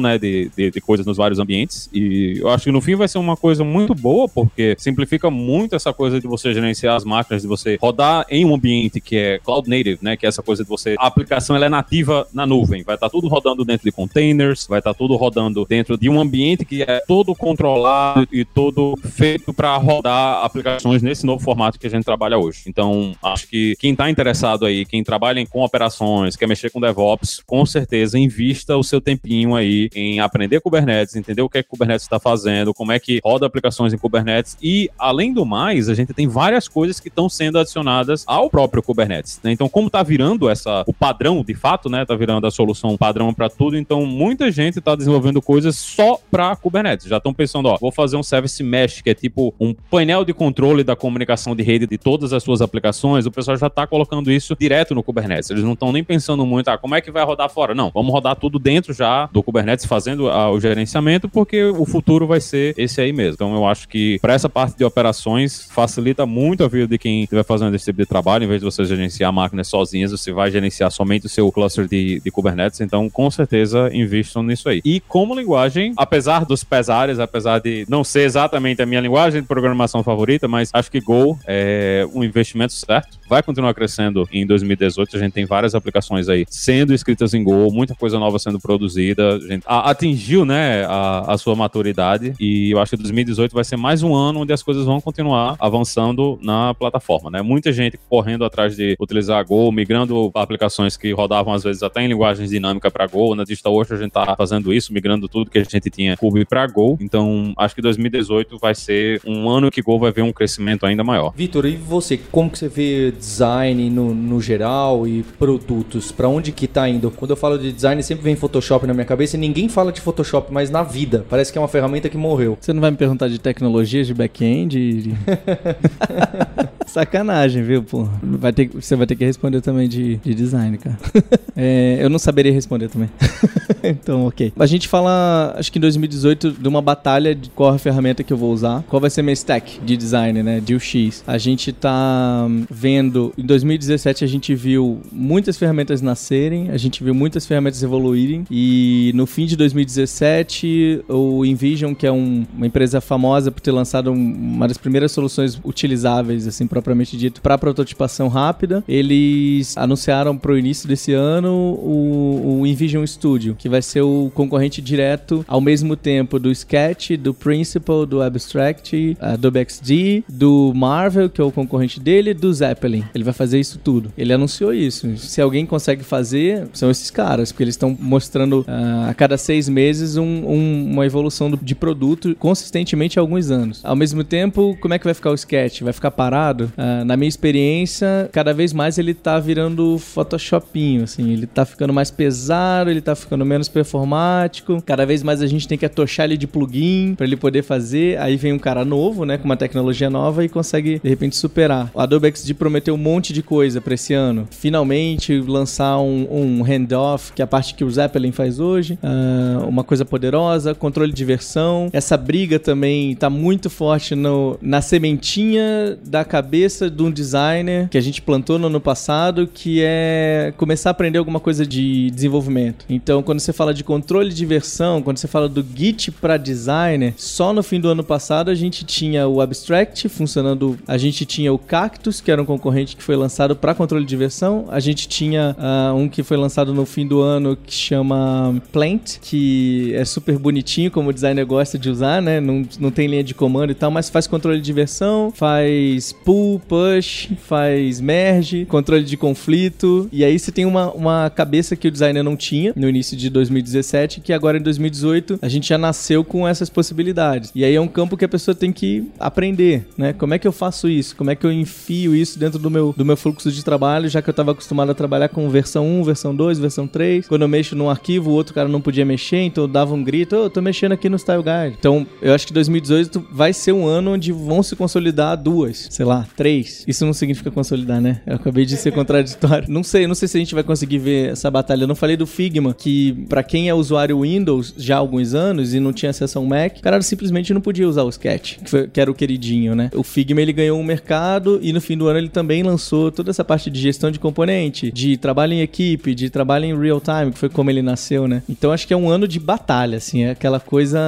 né, de, de, de coisas nos vários ambientes. E eu acho que no fim vai ser uma coisa muito boa, porque simplifica muito essa coisa de você gerenciar as máquinas, de você rodar em um ambiente que é cloud native, né? Que é essa coisa de você. A aplicação ela é nativa na nuvem. Vai estar tá tudo rodando dentro de containers, vai estar tá tudo rodando dentro de um ambiente que é todo controlado e todo feito para rodar aplicações nesse novo formato que a gente trabalha hoje. Então, acho que quem está interessado aí, quem trabalha com operações, quer mexer com DevOps, com certeza invista o seu tempinho aí em aprender Kubernetes, entender o que é que Kubernetes está fazendo, como é que roda aplicações em Kubernetes e, além do mais, a gente tem várias coisas que estão sendo adicionadas ao próprio Kubernetes. Né? Então, como está virando essa o padrão de fato, né? Tá virando a solução padrão para tudo. Então, muita gente está desenvolvendo coisas só para Kubernetes. Já estão pensando, ó, vou fazer um service mesh, que é tipo um painel de controle da comunicação de rede de todas as suas aplicações. O pessoal já está colocando isso direto no Kubernetes. Eles não estão nem pensando muito, ah, como é que vai rodar fora? Não, vamos rodar tudo dentro já do Kubernetes, fazendo ah, o gerenciamento, porque o futuro vai ser esse aí mesmo. Então, eu acho que para essa parte de operações facilita muito a vida de quem estiver fazendo esse tipo de trabalho, em vez de você gerenciar máquinas sozinhas, você vai gerenciar somente o seu cluster de, de Kubernetes. Então, com certeza, investam nisso aí. E como linguagem, apesar dos pesares, apesar de não ser exatamente a minha linguagem de programação favorita, mas acho que Go é um investimento certo. Vai continuar crescendo em 2018. A gente tem várias aplicações aí sendo escritas em Go, muita coisa nova sendo produzida reduzida, a gente a- atingiu, né, a, a sua maturidade e eu acho que 2018 vai ser mais um ano onde as coisas vão continuar avançando na plataforma, né? Muita gente correndo atrás de utilizar Go, migrando para aplicações que rodavam às vezes até em linguagens dinâmicas para Go. Na DigitalOcean a gente tá fazendo isso, migrando tudo que a gente tinha Cube para Go. Então, acho que 2018 vai ser um ano que Go vai ver um crescimento ainda maior. Vitor, e você? Como que você vê design no, no geral e produtos? Pra onde que tá indo? Quando eu falo de design, sempre vem Photoshop na minha cabeça e ninguém fala de Photoshop, mas na vida. Parece que é uma ferramenta que morreu. Você não vai me perguntar de tecnologias de back-end? (laughs) Sacanagem, viu, pô? Vai ter, você vai ter que responder também de, de design, cara. (laughs) É, eu não saberia responder também. (laughs) então, ok. A gente fala, acho que em 2018, de uma batalha de qual a ferramenta que eu vou usar. Qual vai ser minha stack de design, né? De UX. A gente tá hum, vendo... Em 2017 a gente viu muitas ferramentas nascerem, a gente viu muitas ferramentas evoluírem. E no fim de 2017, o Envision, que é um- uma empresa famosa por ter lançado um- uma das primeiras soluções utilizáveis, assim, propriamente dito, para prototipação rápida, eles anunciaram para o início desse ano o, o Envision Studio, que vai ser o concorrente direto ao mesmo tempo do Sketch, do Principal, do Abstract, Adobe XD, do Marvel, que é o concorrente dele, do Zeppelin. Ele vai fazer isso tudo. Ele anunciou isso. Se alguém consegue fazer, são esses caras, porque eles estão mostrando ah, a cada seis meses um- um- uma evolução do- de produto consistentemente há alguns anos. Ao mesmo tempo, como é que vai ficar o Sketch? Vai ficar parado? Ah, na minha experiência, cada vez mais ele tá virando Photoshopinho, assim. Ele tá ficando mais pesado, ele tá ficando menos performático. Cada vez mais a gente tem que atochar ele de plugin para ele poder fazer. Aí vem um cara novo, né, com uma tecnologia nova e consegue de repente superar. O Adobe XD prometeu um monte de coisa para esse ano. Finalmente lançar um, um handoff, que é a parte que o Zeppelin faz hoje, Ah, uma coisa poderosa, controle de versão. Essa briga também tá muito forte no, na sementinha da cabeça de um designer que a gente plantou no ano passado, que é começar a aprender alguma coisa de desenvolvimento. Então, quando você fala de controle de versão, quando você fala do Git para designer, só no fim do ano passado a gente tinha o Abstract funcionando, a gente tinha o Cactus, que era um concorrente que foi lançado para controle de versão, a gente tinha ah, um que foi lançado no fim do ano que chama Plant, que é super bonitinho, como o designer gosta de usar, né? Não, não tem linha de comando e tal, mas faz controle de versão, faz pull, push, faz merge, controle de conflito. E aí você tem uma, uma cabeça que o designer não tinha no início de 2017, que agora em 2018 a gente já nasceu com essas possibilidades. E aí é um campo que a pessoa tem que aprender, né? Como é que eu faço isso? Como é que eu enfio isso dentro do meu, do meu fluxo de trabalho, já que eu estava acostumado a trabalhar com versão 1, versão 2, versão 3. Quando eu mexo num arquivo, o outro cara não podia mexer, então eu dava um grito, ô, eu tô mexendo aqui no Style Guide. Então, eu acho que 2018 vai ser um ano onde vão se consolidar duas, sei lá, três. Isso não significa consolidar, né? Eu acabei de ser contraditório. Não sei, não sei se a gente vai conseguir ver essa batalha. Eu não falei do Figma, que pra quem é usuário Windows já há alguns anos e não tinha acesso ao Mac, o cara simplesmente não podia usar o Sketch, que, foi- que era o queridinho, né? O Figma ele ganhou um mercado e no fim do ano ele também lançou toda essa parte de gestão de componente, de trabalho em equipe, de trabalho em real time, que foi como ele nasceu, né? Então acho que é um ano de batalha, assim, é aquela coisa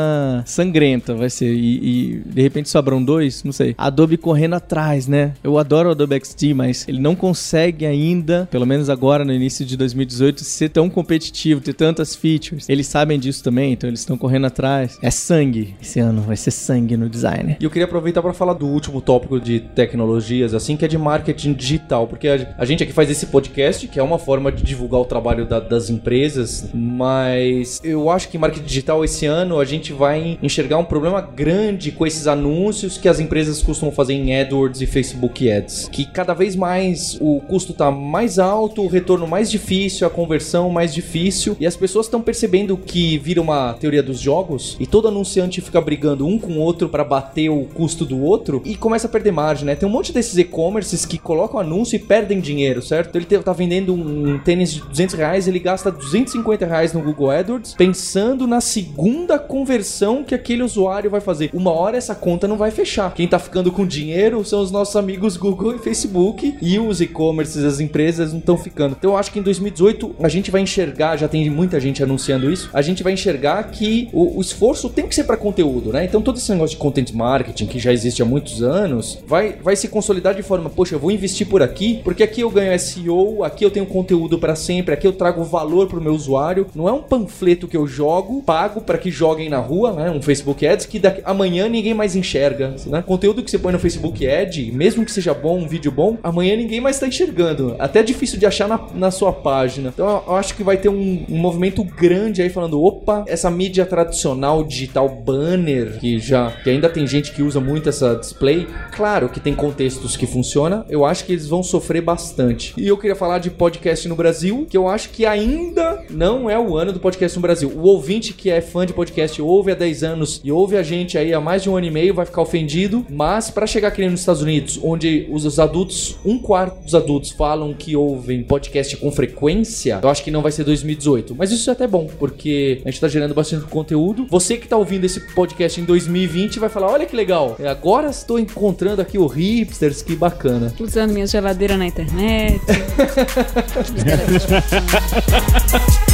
sangrenta, vai ser. E, e, de repente sobram dois, não sei. Adobe correndo atrás, né? Eu adoro o Adobe XD, mas ele não consegue ainda, pelo menos agora no início de 2018, ser tão competitivo, ter tantas features. Eles sabem disso também, então eles estão correndo atrás. É sangue esse ano, vai ser sangue no design. E eu queria aproveitar para falar do último tópico de tecnologias, assim, que é de marketing digital, porque a, gente aqui faz esse podcast, que é uma forma de divulgar o trabalho da- das empresas, mas eu acho que marketing digital esse ano a gente vai enxergar um problema grande com esses anúncios que as empresas costumam fazer em AdWords e Facebook Ads, que cada vez mais o custo tá mais alto, o retorno mais difícil, a conversão mais difícil, e as pessoas estão percebendo que vira uma teoria dos jogos e todo anunciante fica brigando um com o outro para bater o custo do outro e começa a perder margem, né? Tem um monte desses e-commerces que colocam anúncio e perdem dinheiro, certo? Ele tá vendendo um tênis de 200 reais, ele gasta 250 reais no Google AdWords, pensando na segunda conversão que aquele usuário vai fazer. Uma hora essa conta não vai fechar. Quem tá ficando com dinheiro são os nossos amigos Google e Facebook e os e-commerces, as empresas não estão ficando. Então eu acho que em 2018 a gente vai enxergar, já tem muita gente anunciando isso, a gente vai enxergar que o, o esforço tem que ser para conteúdo, né? Então todo esse negócio de content marketing que já existe há muitos anos vai, vai se consolidar de forma, poxa, eu vou investir por aqui, porque aqui eu ganho SEO, aqui eu tenho conteúdo para sempre, aqui eu trago valor pro meu usuário. Não é um panfleto que eu jogo, pago para que joguem na rua, né? Um Facebook Ads que daqui, amanhã ninguém mais enxerga, né? Conteúdo que você põe no Facebook Ad, mesmo que seja bom, um vídeo bom, amanhã ninguém mais tá enxergando. Até é difícil de achar na, na sua página. Então eu acho que vai ter um, um movimento grande aí falando, opa, essa mídia tradicional digital banner, que já que ainda tem gente que usa muito essa display, claro que tem contextos que funciona, eu acho que eles vão sofrer bastante. E eu queria falar de podcast no Brasil, que eu acho que ainda não é o ano do podcast no Brasil. O ouvinte que é fã de podcast ouve há 10 anos e ouve a gente aí há mais de um ano e meio vai ficar ofendido, mas para chegar aqui nos Estados Unidos, onde os adultos, um quarto dos adultos falam que ouvem podcast com frequência, eu acho que não vai ser 2018. Mas isso é até bom, porque a gente tá gerando bastante conteúdo. Você que tá ouvindo esse podcast em 2020 vai falar: olha que legal, agora estou encontrando aqui o hipsters, que bacana. Usando minha geladeira na internet. (laughs) (laughs)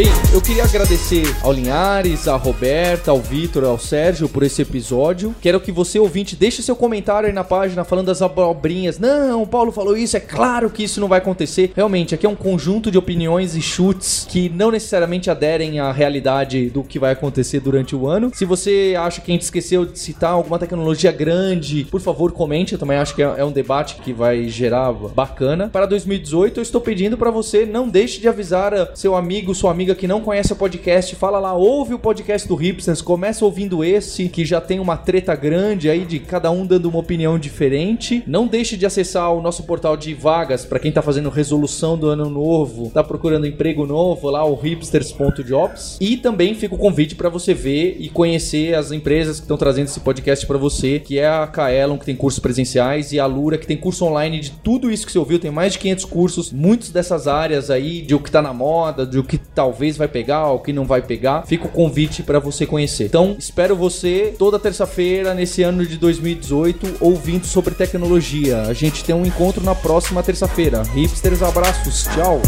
Bem, eu queria agradecer ao Linhares, à Roberta, ao Vitor, ao Sérgio por esse episódio. Quero que você, ouvinte, deixe seu comentário aí na página falando das abobrinhas. Não, o Paulo falou isso, é claro que isso não vai acontecer. Realmente, aqui é um conjunto de opiniões e chutes que não necessariamente aderem à realidade do que vai acontecer durante o ano. Se você acha que a gente esqueceu de citar alguma tecnologia grande, por favor, comente. Eu também acho que é é um debate que vai gerar bacana. Para 2018, eu estou pedindo para você não deixe de avisar a seu amigo, sua amiga que não conhece o podcast, fala lá, ouve o podcast do Hipsters, começa ouvindo esse, que já tem uma treta grande aí de cada um dando uma opinião diferente. Não deixe de acessar o nosso portal de vagas para quem tá fazendo resolução do ano novo, tá procurando emprego novo lá, o hipsters.jobs. E também fica o convite para você ver e conhecer as empresas que estão trazendo esse podcast para você, que é a Kaelon, que tem cursos presenciais, e a Lura, que tem curso online de tudo isso que você ouviu, tem mais de 500 cursos, muitos dessas áreas aí, de o que tá na moda, de o que talvez vai pegar, o que não vai pegar. Fica o convite para você conhecer. Então, espero você toda terça-feira nesse ano de 2018 ouvindo sobre tecnologia. A gente tem um encontro na próxima terça-feira. Hipsters, abraços. Tchau.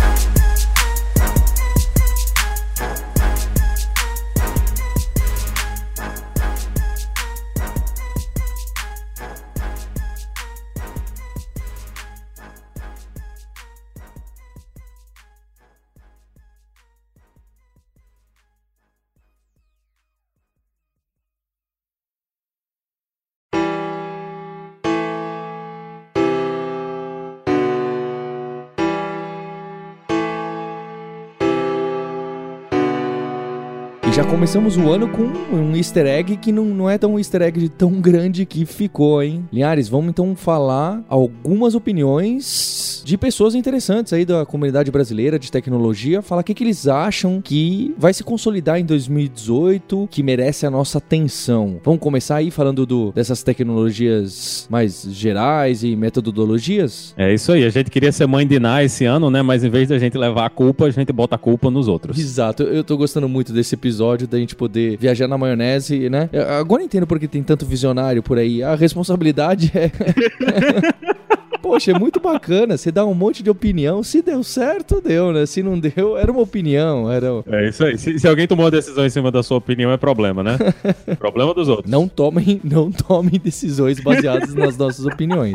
Começamos o ano com um easter egg que não, não é tão easter egg tão grande que ficou, hein? Linhares, vamos então falar algumas opiniões de pessoas interessantes aí da comunidade brasileira de tecnologia, falar o que, que eles acham que vai se consolidar em 2018, que merece a nossa atenção. Vamos começar aí falando do, dessas tecnologias mais gerais e metodologias? É isso aí. A gente queria ser mãe de Ná esse ano, né? Mas em vez da gente levar a culpa, a gente bota a culpa nos outros. Exato, eu tô gostando muito desse episódio da gente poder viajar na maionese, né? Eu- Agora entendo porque tem tanto visionário por aí. A responsabilidade é. (laughs) Poxa, é muito bacana. Você dá um monte de opinião. Se deu certo, deu, né? Se não deu, era uma opinião. Era. É isso aí. Se, se alguém tomou uma decisão em cima da sua opinião, é problema, né? (laughs) problema dos outros. Não tomem, não tomem decisões baseadas nas nossas opiniões.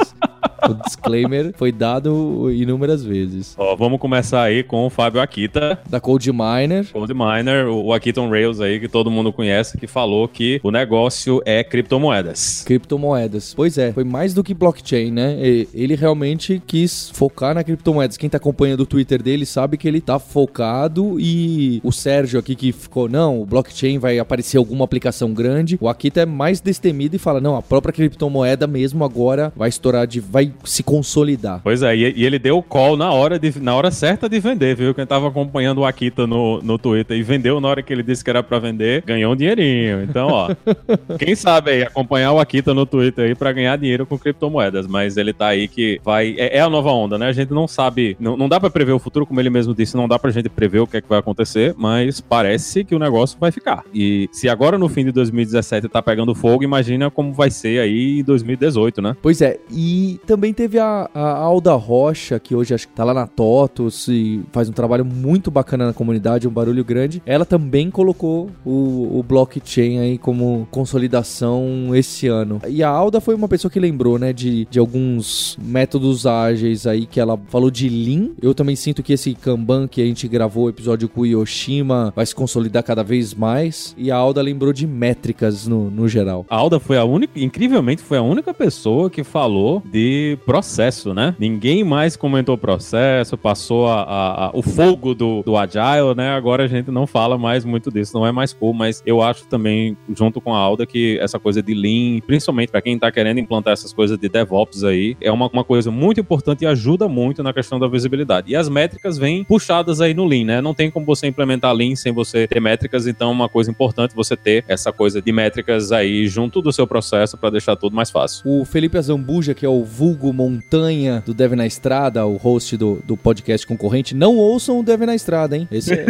O disclaimer foi dado inúmeras vezes. Ó, vamos começar aí com o Fábio Akita, Da Cold Miner. Gold Miner, o Akita on Rails aí, que todo mundo conhece, que falou que o negócio é criptomoedas. Criptomoedas. Pois é, foi mais do que blockchain, né? Ele realmente quis focar na criptomoedas. Quem tá acompanhando o Twitter dele sabe que ele tá focado e o Sérgio aqui que ficou, não, o blockchain vai aparecer alguma aplicação grande. O Akita é mais destemido e fala, não, a própria criptomoeda mesmo agora vai estourar de vai se consolidar. Pois é, e, e ele deu o call na hora, de, na hora certa de vender, viu? Quem tava acompanhando o Akita no, no Twitter e vendeu na hora que ele disse que era pra vender, ganhou um dinheirinho. Então, ó, (laughs) quem sabe aí acompanhar o Akita no Twitter aí pra ganhar dinheiro com criptomoedas, mas ele tá aí que vai. É, é a nova onda, né? A gente não sabe, não, não dá pra prever o futuro, como ele mesmo disse, não dá pra gente prever o que é que vai acontecer, mas parece que o negócio vai ficar. E se agora no fim de 2017 tá pegando fogo, imagina como vai ser aí em 2018, né? Pois é, e também teve a, a Alda Rocha, que hoje acho que tá lá na TOTOS e faz um trabalho muito bacana na comunidade, um barulho grande. Ela também colocou o, o blockchain aí como consolidação esse ano. E a Alda foi uma pessoa que lembrou, né, de, de alguns métodos ágeis aí que ela falou de Lean. Eu também sinto que esse Kanban que a gente gravou o episódio com o Yoshima vai se consolidar cada vez mais. E a Alda lembrou de métricas no, no geral. A Alda foi a única, incrivelmente, foi a única pessoa que falou de processo, né? Ninguém mais comentou processo, passou a, a, a, o fogo do, do Agile, né? Agora a gente não fala mais muito disso, não é mais cool, mas eu acho também, junto com a Alda, que essa coisa de Lean, principalmente para quem tá querendo implantar essas coisas de DevOps aí, é uma, uma coisa muito importante e ajuda muito na questão da visibilidade. E as métricas vêm puxadas aí no Lean, né? Não tem como você implementar Lean sem você ter métricas, então é uma coisa importante você ter essa coisa de métricas aí junto do seu processo para deixar tudo mais fácil. O Felipe Azambuja, que é o vulgo montanha do Deve na Estrada, o host do, do podcast concorrente, não ouçam o Deve na Estrada, hein? Esse é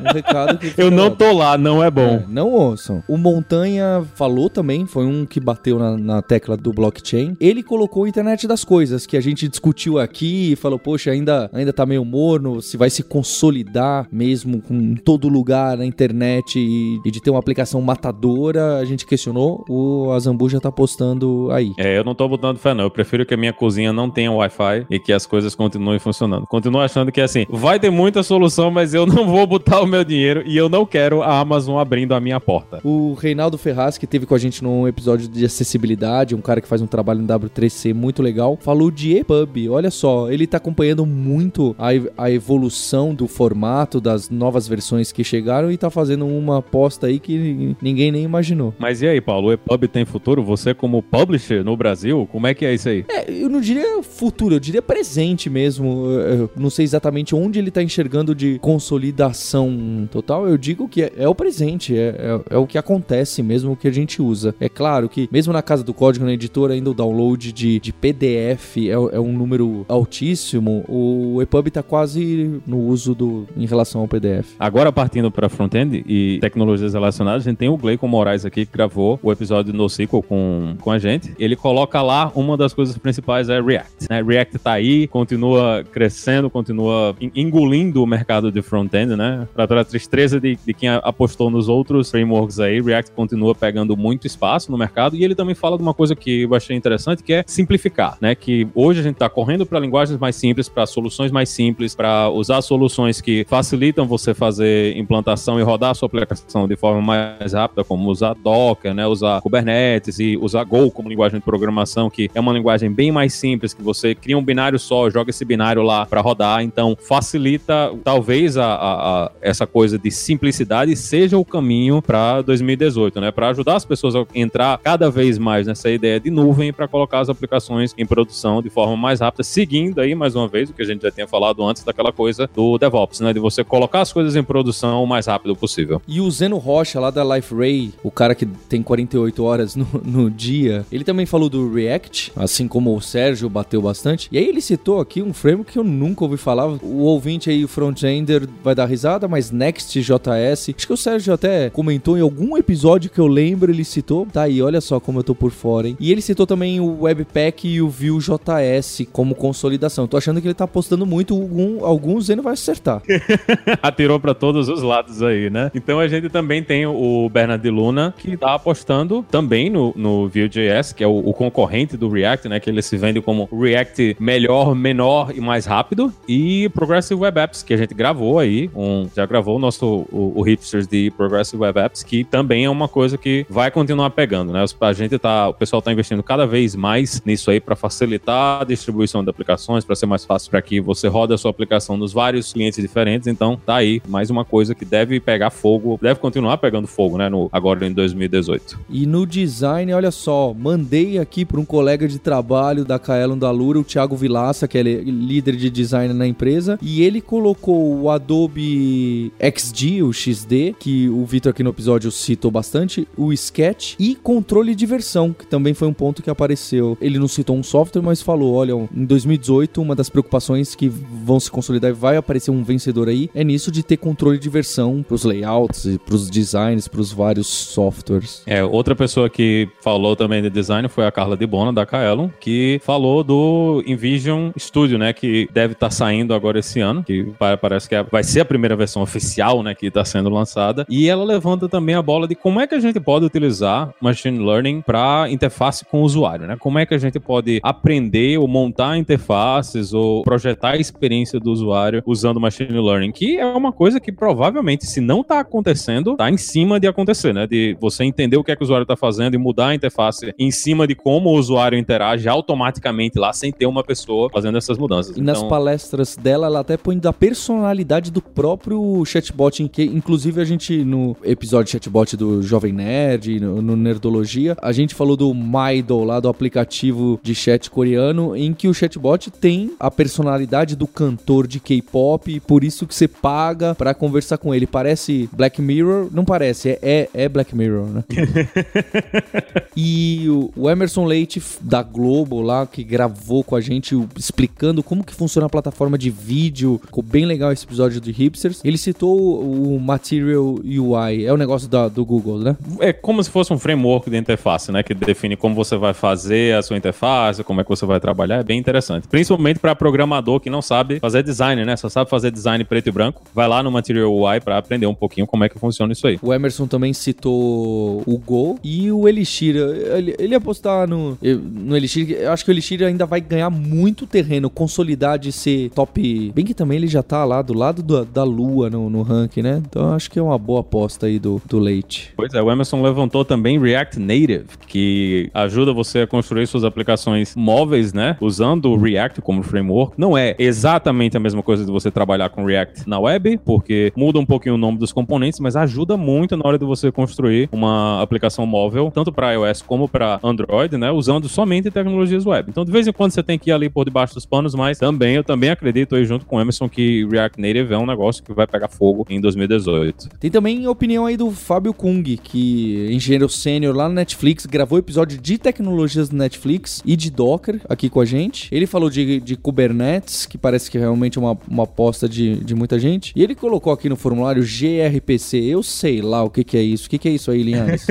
um recado que. Eu não tô lá, não é bom. É, não ouçam. O Montanha falou também, foi um que bateu na, na tecla do blockchain. Ele colocou a internet das coisas, que a gente discutiu aqui e falou, poxa, ainda, ainda tá meio morno, se vai se consolidar mesmo com todo lugar na internet e, e de ter uma aplicação matadora, a gente questionou. O Azambu já tá postando aí. É, eu não tô botando fé, não. Eu prefiro que a minha cozinha não tenha Wi-Fi e que as coisas continuem funcionando. Continuo achando que assim, vai ter muita solução, mas eu não vou botar o meu dinheiro e eu não quero a Amazon abrindo a minha porta. O Reinaldo Ferraz, que teve com a gente num episódio de acessibilidade, um cara que faz um trabalho no W3C muito legal, falou de EPUB. Olha só, ele tá acompanhando muito a, a evolução do formato, das novas versões que chegaram e tá fazendo uma aposta aí que ninguém nem imaginou. Mas e aí, Paulo, o EPUB tem futuro? Você como publisher no Brasil, como é que é isso aí? É, eu não diria futuro, eu diria presente mesmo. Eu não sei exatamente onde ele tá enxergando de consolidação total. Eu digo que é, é o presente, é, é, é, o que acontece mesmo, o que a gente usa. É claro que mesmo na casa do código, na editora, ainda o download de, de PDF é, é um número altíssimo. O EPUB tá quase no uso do em relação ao PDF. Agora partindo para front-end e tecnologias relacionadas, a gente tem o Gleicon Moraes aqui que gravou o episódio do NoSQL com, com a gente. Ele coloca lá uma das coisas principais é React. Né? React tá aí, continua crescendo, continua engolindo o mercado de front-end, né? Para a tristeza de, de quem apostou nos outros frameworks aí, React continua pegando muito espaço no mercado e ele também fala de uma coisa que eu achei interessante, que é simplificar, né? Que hoje a gente está correndo para linguagens mais simples, para soluções mais simples, para usar soluções que facilitam você fazer implantação e rodar a sua aplicação de forma mais rápida, como usar Docker, né? Usar Kubernetes e usar Go como linguagem de programação, que é uma linguagem bem mais simples, que você cria um binário só, joga esse binário lá para rodar, então facilita talvez a, a, a, essa coisa de simplicidade seja o caminho para 2018, né? Para ajudar as pessoas a entrar cada vez mais nessa ideia de nuvem para colocar as aplicações em produção de forma mais rápida, seguindo aí mais uma vez o que a gente já tinha falado antes daquela coisa do DevOps, né? De você colocar as coisas em produção o mais rápido possível. E o Zeno Rocha lá da Life Ray, o cara que tem 48 horas no, no dia, ele também falou do React, assim como o Sérgio bateu bastante. E aí ele citou aqui um framework que eu nunca ouvi falar. O ouvinte aí, o front-ender, vai dar risada, mas Next.js, acho que o Sérgio até comentou em algum episódio que eu lembro, ele citou. Tá aí, olha só como eu tô por fora, hein? E ele citou também o Webpack e o Vue.js como consolidação. Tô achando que ele tá apostando muito, algum, alguns ele vai acertar. (laughs) Atirou para todos os lados aí, né? Então a gente também tem o Bernard Luna, que tá apostando também no, no Vue.js, que é o, o, concorrente do React, né? Que ele se vende como React melhor, menor e mais rápido. E Progressive Web Apps, que a gente gravou aí, um, já gravou o nosso o, o Hipsters de Progressive Web Apps, que também é uma coisa que vai continuar pegando, né? A gente tá, o pessoal tá investindo cada vez mais nisso aí para facilitar a distribuição de aplicações, para ser mais fácil para que você roda a sua aplicação nos vários clientes diferentes. Então, tá aí mais uma coisa que deve pegar fogo, deve continuar pegando fogo, né? No, agora em 2018. E no design, olha só, mandei aqui para um colega de trabalho da Kaelon da Lura, o Thiago Vilaça, que é líder de design na empresa, e ele colocou o Adobe XD, o XD, que o Vitor aqui no episódio citou bastante, o Sketch e controle de versão, que também foi um ponto que apareceu. Ele não citou um software, mas falou: olha, em 2018, uma das preocupações que vão se consolidar e vai aparecer um vencedor aí é nisso de ter controle de versão para os layouts para os designs, para os vários softwares. É, outra pessoa que falou também de design foi a Carla de Bona, da Kaelon, que falou do InVision Studio, né? Que deve estar saindo agora esse ano, que pa- parece que é- vai ser a primeira versão oficial, né? Que está sendo lançada. E ela levanta também a bola de como é que a gente pode utilizar machine learning para interface com o usuário, né? Como é que a gente pode aprender ou montar interfaces ou projetar a experiência do usuário usando machine learning, que é uma coisa que provavelmente, se não está acontecendo, está em cima de acontecer, né? De você entender o que é que o usuário está fazendo e mudar a interface em cima de como o usuário interage automaticamente lá, sem ter uma pessoa fazendo essas mudanças. E nas Então, palestras dela, ela até põe da personalidade do próprio chatbot, em que, inclusive, a gente, no episódio chatbot do Jovem Nerd, no, no Nerdologia, a gente falou do Maido, lá do aplicativo de chat coreano, em que o chatbot tem a personalidade do cantor de K-pop, e por isso que você paga pra conversar com ele. Parece Black Mirror? Não parece, é, é, é Black Mirror, né? (laughs) E o, Emerson Leite da Globo lá, que gravou com a gente explicando como que funciona a plataforma de vídeo. Ficou bem legal esse episódio de Hipsters. Ele citou o, o Material UI, é o negócio da- do Google, né? é como se fosse um framework de interface, né? Que define como você vai fazer a sua interface, como é que você vai trabalhar. É bem interessante. Principalmente para programador que não sabe fazer design, né? Só sabe fazer design preto e branco. Vai lá no Material UI para aprender um pouquinho como é que funciona isso aí. O Emerson também citou o Go e o Elixir. Ele, ele ia postar no, no Elixir. Eu acho que o Elixir ainda vai ganhar muito terreno, consolidar de ser top. Bem que também ele já tá lá do lado da, lua no, no ranking, né? Então acho que é uma boa aposta aí do, do Leite. Pois é, o Emerson levantou também React Native, que ajuda você a construir suas aplicações móveis, né? Usando o React como framework. Não é exatamente a mesma coisa de você trabalhar com React na web, porque muda um pouquinho o nome dos componentes, mas ajuda muito na hora de você construir uma aplicação móvel, tanto para iOS como para Android, né? Usando somente tecnologias web. Então, de vez em quando você tem que ir ali por debaixo dos panos, mas também eu também acredito aí junto com o Emerson que React Native é um negócio que vai pegar fogo em 2018. Tem também a opinião aí do Fábio Kung, que é engenheiro sênior lá no Netflix, gravou episódio de tecnologias do Netflix e de Docker aqui com a gente. Ele falou de, de Kubernetes, que parece que é realmente uma, uma aposta de, de muita gente. E ele colocou aqui no formulário gRPC. Eu sei lá o que, que é isso. O que, que é isso aí, Linhares?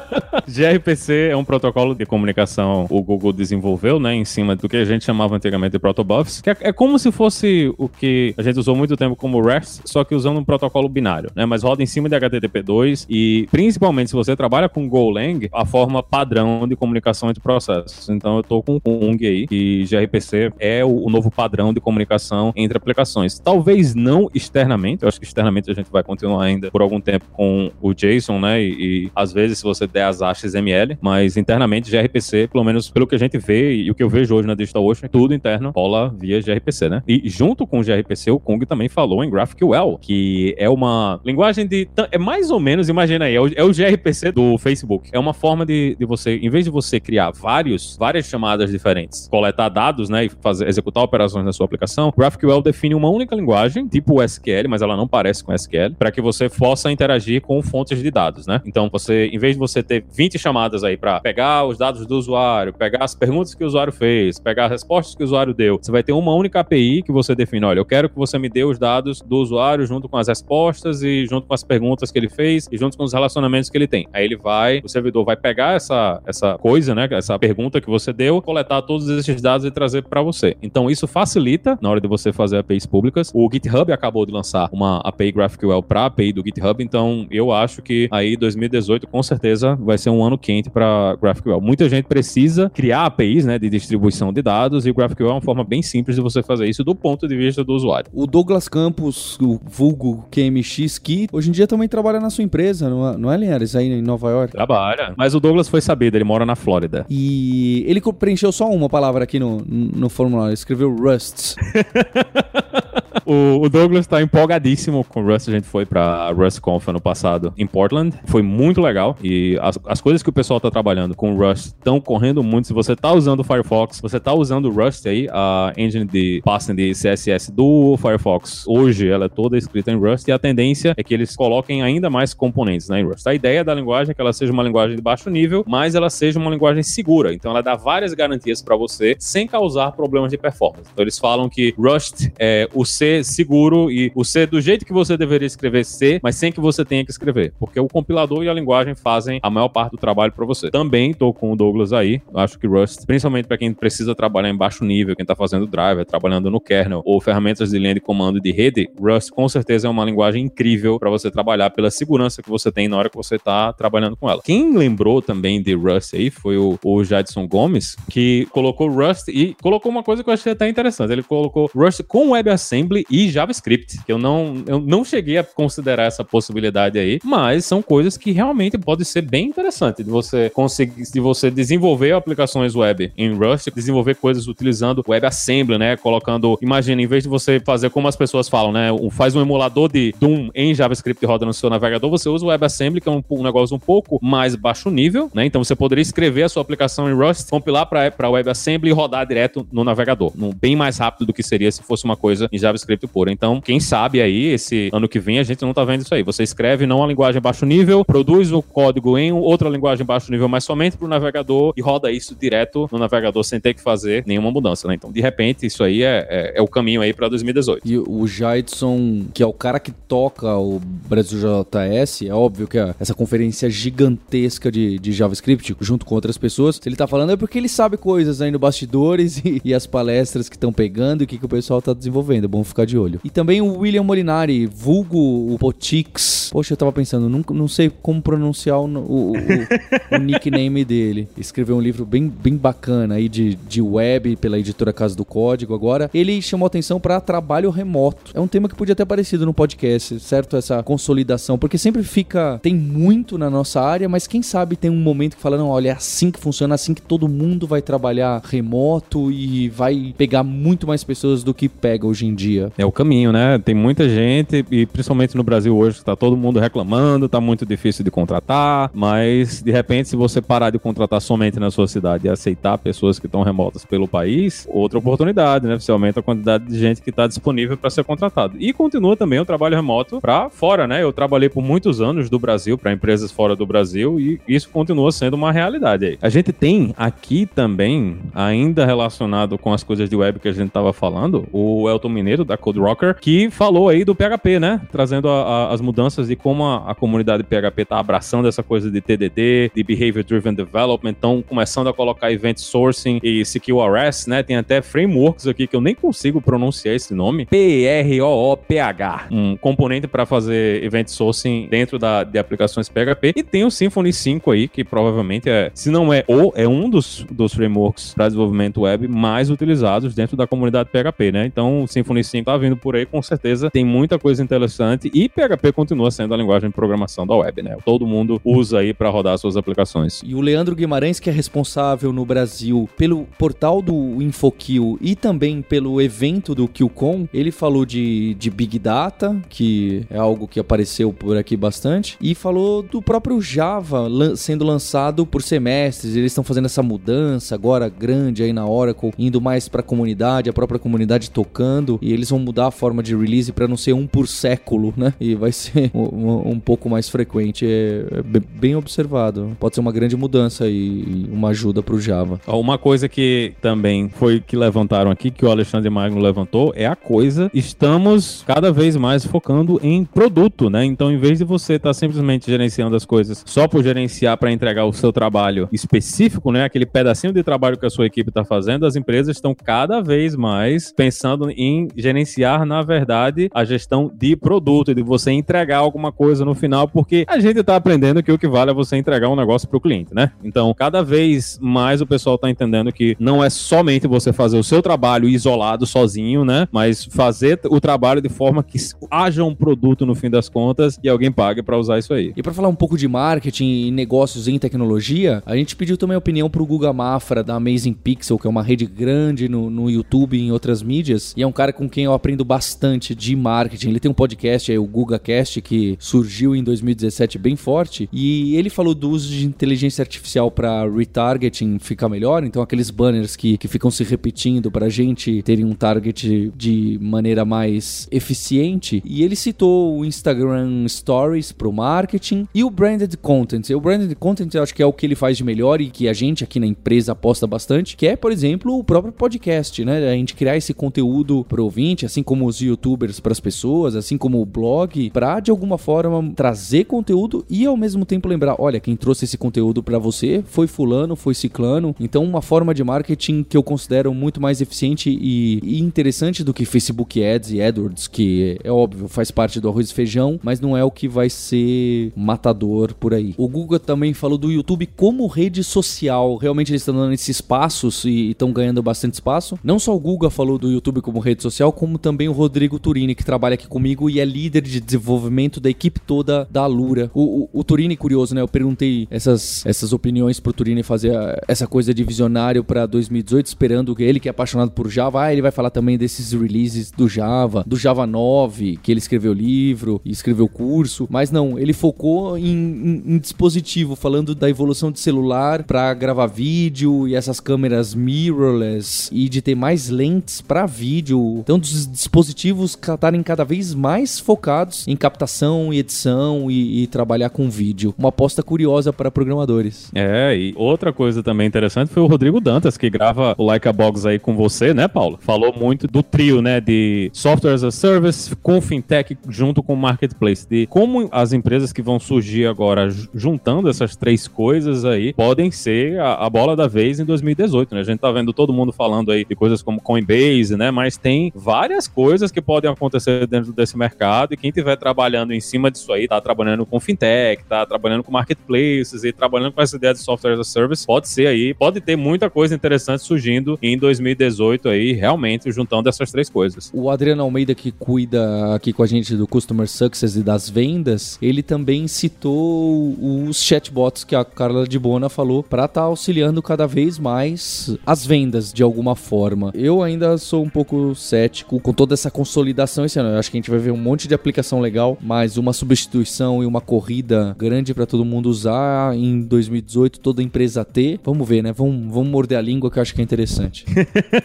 (laughs) gRPC é um protocolo de comunicação o Google desenvolveu, né, em cima do que a gente chamava antigamente de protobufs, que é, é como se fosse o que a gente usou muito tempo como REST, só que usando um protocolo binário, né, mas roda em cima de HTTP2 e principalmente se você trabalha com Golang, a forma padrão de comunicação entre processos. Então eu tô com o Kung aí, que gRPC é o, o novo padrão de comunicação entre aplicações. Talvez não externamente, eu acho que externamente a gente vai continuar ainda por algum tempo com o JSON, né, e, e às vezes se você der as XML, mas internamente gRPC, pelo menos pelo que a gente vê e o que eu vejo hoje na DigitalOcean, tudo interno rola via gRPC, né? E junto com o gRPC, o Kung também falou em GraphQL, que é uma linguagem de... É mais ou menos, imagina aí, é o, é o gRPC do Facebook. É uma forma de, de você, em vez de você criar vários, várias chamadas diferentes, coletar dados, né, e fazer, executar operações na sua aplicação, GraphQL define uma única linguagem, tipo SQL, mas ela não parece com SQL, para que você possa interagir com fontes de dados, né? Então, você, em vez de você ter 20 chamadas aí para pegar os dados do usuário, pegar as perguntas que o usuário fez, pegar as respostas que o usuário deu. Você vai ter uma única API que você define, olha, eu quero que você me dê os dados do usuário junto com as respostas e junto com as perguntas que ele fez e junto com os relacionamentos que ele tem. Aí ele vai, o servidor vai pegar essa, essa coisa, né, essa pergunta que você deu, coletar todos esses dados e trazer para você. Então isso facilita na hora de você fazer APIs públicas. O GitHub acabou de lançar uma API GraphQL para API do GitHub, então eu acho que aí 2018 com certeza vai ser um ano quente para GraphQL. Muita gente precisa criar APIs, né, de distribuição de dados e o GraphQL é uma forma bem simples de você fazer isso do ponto de vista do usuário. o Douglas Campos, o vulgo QMX, que hoje em dia também trabalha na sua empresa, não é, não é Linhares, aí em Nova York? Trabalha. Mas o Douglas foi sabido, ele mora na Flórida. E ele preencheu só uma palavra aqui no, no formulário, escreveu Rust. (laughs) O, o Douglas tá empolgadíssimo com o Rust. A gente foi pra RustConf ano passado em Portland. Foi muito legal. E as, as coisas que o pessoal tá trabalhando com o Rust estão correndo muito. Se você tá usando o Firefox, você tá usando o Rust aí, a engine de passing de CSS do Firefox. Hoje ela é toda escrita em Rust e a tendência é que eles coloquem ainda mais componentes né, em Rust. A ideia da linguagem é que ela seja uma linguagem de baixo nível, mas ela seja uma linguagem segura. Então ela dá várias garantias para você sem causar problemas de performance. Então eles falam que Rust é o C seguro e o ser do jeito que você deveria escrever ser, mas sem que você tenha que escrever. Porque o compilador e a linguagem fazem a maior parte do trabalho para você. Também tô com o Douglas aí. Acho que Rust, principalmente para quem precisa trabalhar em baixo nível, quem tá fazendo driver, trabalhando no kernel ou ferramentas de linha de comando de rede, Rust com certeza é uma linguagem incrível para você trabalhar pela segurança que você tem na hora que você tá trabalhando com ela. Quem lembrou também de Rust aí foi o, o Jadson Gomes, que colocou Rust e colocou uma coisa que eu achei até interessante. Ele colocou Rust com WebAssembly e JavaScript, que eu não, eu não cheguei a considerar essa possibilidade aí, mas são coisas que realmente pode ser bem interessante de você conseguir, de você desenvolver aplicações web em Rust, desenvolver coisas utilizando WebAssembly, né? Colocando, imagina, em vez de você fazer como as pessoas falam, né? Faz um emulador de Doom em JavaScript roda no seu navegador, você usa o WebAssembly, que é um, um negócio um pouco mais baixo nível, né? Então você poderia escrever a sua aplicação em Rust, compilar para WebAssembly e rodar direto no navegador, no, bem mais rápido do que seria se fosse uma coisa em JavaScript puro. Então, quem sabe aí, esse ano que vem, a gente não tá vendo isso aí. Você escreve não a linguagem baixo nível, produz o código em outra linguagem baixo nível, mas somente para o navegador e roda isso direto no navegador sem ter que fazer nenhuma mudança, né? Então, de repente, isso aí é, é, é o caminho aí para 2018. E o Jaidson, que é o cara que toca o Brasil JS, é óbvio que é essa conferência gigantesca de, de JavaScript, junto com outras pessoas, se ele tá falando é porque ele sabe coisas aí no bastidores (laughs) e, e as palestras que estão pegando e o que, que o pessoal tá desenvolvendo. É bom ficar de olho. E também o William Molinari, vulgo o Potix. Poxa, eu tava pensando, não, não sei como pronunciar o, o, o, o (laughs) nickname dele. Escreveu um livro bem, bem bacana aí de, de web pela editora Casa do Código agora. Ele chamou atenção para trabalho remoto. É um tema que podia ter aparecido no podcast, certo? Essa consolidação, porque sempre fica. Tem muito na nossa área, mas quem sabe tem um momento que fala: não, olha, é assim que funciona, é assim que todo mundo vai trabalhar remoto e vai pegar muito mais pessoas do que pega hoje em dia. É o caminho, né? Tem muita gente, e principalmente no Brasil hoje, tá todo mundo reclamando, tá muito difícil de contratar, mas de repente, se você parar de contratar somente na sua cidade e aceitar pessoas que estão remotas pelo país, outra oportunidade, né? Você aumenta a quantidade de gente que está disponível para ser contratado. E continua também o trabalho remoto para fora, né? Eu trabalhei por muitos anos do Brasil para empresas fora do Brasil e isso continua sendo uma realidade aí. A gente tem aqui também, ainda relacionado com as coisas de web que a gente estava falando, o Elton Mineiro da Code Rocker, que falou aí do PHP, né? Trazendo a, a, as mudanças de como a, a comunidade PHP está abraçando essa coisa de TDD, de Behavior Driven Development, estão começando a colocar Event Sourcing e CQRS, né? Tem até frameworks aqui que eu nem consigo pronunciar esse nome. P-R-O-O-P-H. Um componente para fazer Event Sourcing dentro da, de aplicações PHP. E tem o Symfony 5 aí, que provavelmente é, se não é o, é um dos, dos frameworks para desenvolvimento web mais utilizados dentro da comunidade PHP, né? Então o Symfony 5 tá vindo por aí, com certeza tem muita coisa interessante e PHP continua sendo a linguagem de programação da web, né? Todo mundo usa aí para rodar suas aplicações. E o Leandro Guimarães, que é responsável no Brasil pelo portal do InfoKill e também pelo evento do QCon, ele falou de, de Big Data, que é algo que apareceu por aqui bastante, e falou do próprio Java lan sendo lançado por semestres. Eles estão fazendo essa mudança agora grande aí na Oracle, indo mais para a comunidade, a própria comunidade tocando, e eles vão mudar a forma de release para não ser um por século, né? E vai ser (laughs) um, um pouco mais frequente. É, é bem observado. Pode ser uma grande mudança e uma ajuda para o Java. Uma coisa que também foi que levantaram aqui, que o Alexandre Magno levantou, é a coisa. Estamos cada vez mais focando em produto, né? Então, em vez de você estar tá simplesmente gerenciando as coisas só por gerenciar para entregar o seu trabalho específico, né? Aquele pedacinho de trabalho que a sua equipe está fazendo, as empresas estão cada vez mais pensando em gerenciar, na verdade, a gestão de produto, de você entregar alguma coisa no final, porque a gente está aprendendo que o que vale é você entregar um negócio para o cliente, né? Então, cada vez mais o pessoal está entendendo que não é somente você fazer o seu trabalho isolado, sozinho, né? Mas fazer o trabalho de forma que haja um produto no fim das contas e alguém pague para usar isso aí. E para falar um pouco de marketing e negócios em tecnologia, a gente pediu também a opinião pro Guga Mafra da Amazing Pixel, que é uma rede grande no, no YouTube e em outras mídias, e é um cara com quem eu aprendo bastante de marketing. Ele tem um podcast aí, o GugaCast, que surgiu em 2017 bem forte, e ele falou do uso de inteligência artificial para retargeting ficar melhor, então aqueles banners que, que ficam se repetindo para a gente terem um target de maneira mais eficiente. E ele citou o Instagram Stories para o marketing e o branded content. O branded content eu acho que é o que ele faz de melhor e que a gente aqui na empresa aposta bastante, que é, por exemplo, o próprio podcast, né? A gente criar esse conteúdo pro ouvinte, assim como os youtubers para as pessoas, assim como o blog, para de alguma forma trazer conteúdo e ao mesmo tempo lembrar, olha, quem trouxe esse conteúdo para você foi fulano, foi ciclano. Então uma forma de marketing que eu considero muito mais eficiente e, interessante do que Facebook Ads e AdWords, que é óbvio, faz parte do arroz e feijão, mas não é o que vai ser matador por aí. O Google também falou do YouTube como rede social. Realmente eles estão dando esses passos e estão ganhando bastante espaço. Não só o Google falou do YouTube como rede social, como também o Rodrigo Turini, que trabalha aqui comigo e é líder de desenvolvimento da equipe toda da Lura. O, o, o Turini, curioso, né? Eu perguntei essas, essas opiniões pro Turini fazer a, essa coisa de visionário para 2018, esperando que ele, que é apaixonado por Java, ah, ele vai falar também desses releases do Java, do Java 9, que ele escreveu livro e escreveu curso. Mas não, ele focou em, em, em dispositivo, falando da evolução de celular para gravar vídeo e essas câmeras mirrorless e de ter mais lentes para vídeo. Então, dos dispositivos estarem cada vez mais focados em captação e edição e, e trabalhar com vídeo. Uma aposta curiosa para programadores. É, e outra coisa também interessante foi o Rodrigo Dantas, que grava o Like a Box aí com você, né, Paulo? Falou muito do trio, né, de Software as a Service com Fintech junto com Marketplace, de como as empresas que vão surgir agora juntando essas três coisas aí podem ser a, a bola da vez em 2018, né? A gente tá vendo todo mundo falando aí de coisas como Coinbase, né? Mas tem várias coisas que podem acontecer dentro desse mercado e quem estiver trabalhando em cima disso aí, tá trabalhando com fintech, tá trabalhando com marketplaces e trabalhando com essa ideia de software as a service, pode ser aí, pode ter muita coisa interessante surgindo em 2018 aí, realmente juntando essas três coisas. O Adriano Almeida que cuida aqui com a gente do Customer Success e das vendas, ele também citou os chatbots que a Carla de Bona falou para estar tá auxiliando cada vez mais as vendas de alguma forma. Eu ainda sou um pouco cético com toda essa consolidação esse ano. Eu acho que a gente vai ver um monte de aplicação legal, mas uma substituição e uma corrida grande para todo mundo usar em 2018, toda empresa ter. Vamos ver, né? Vamos, vamos morder a língua que eu acho que é interessante.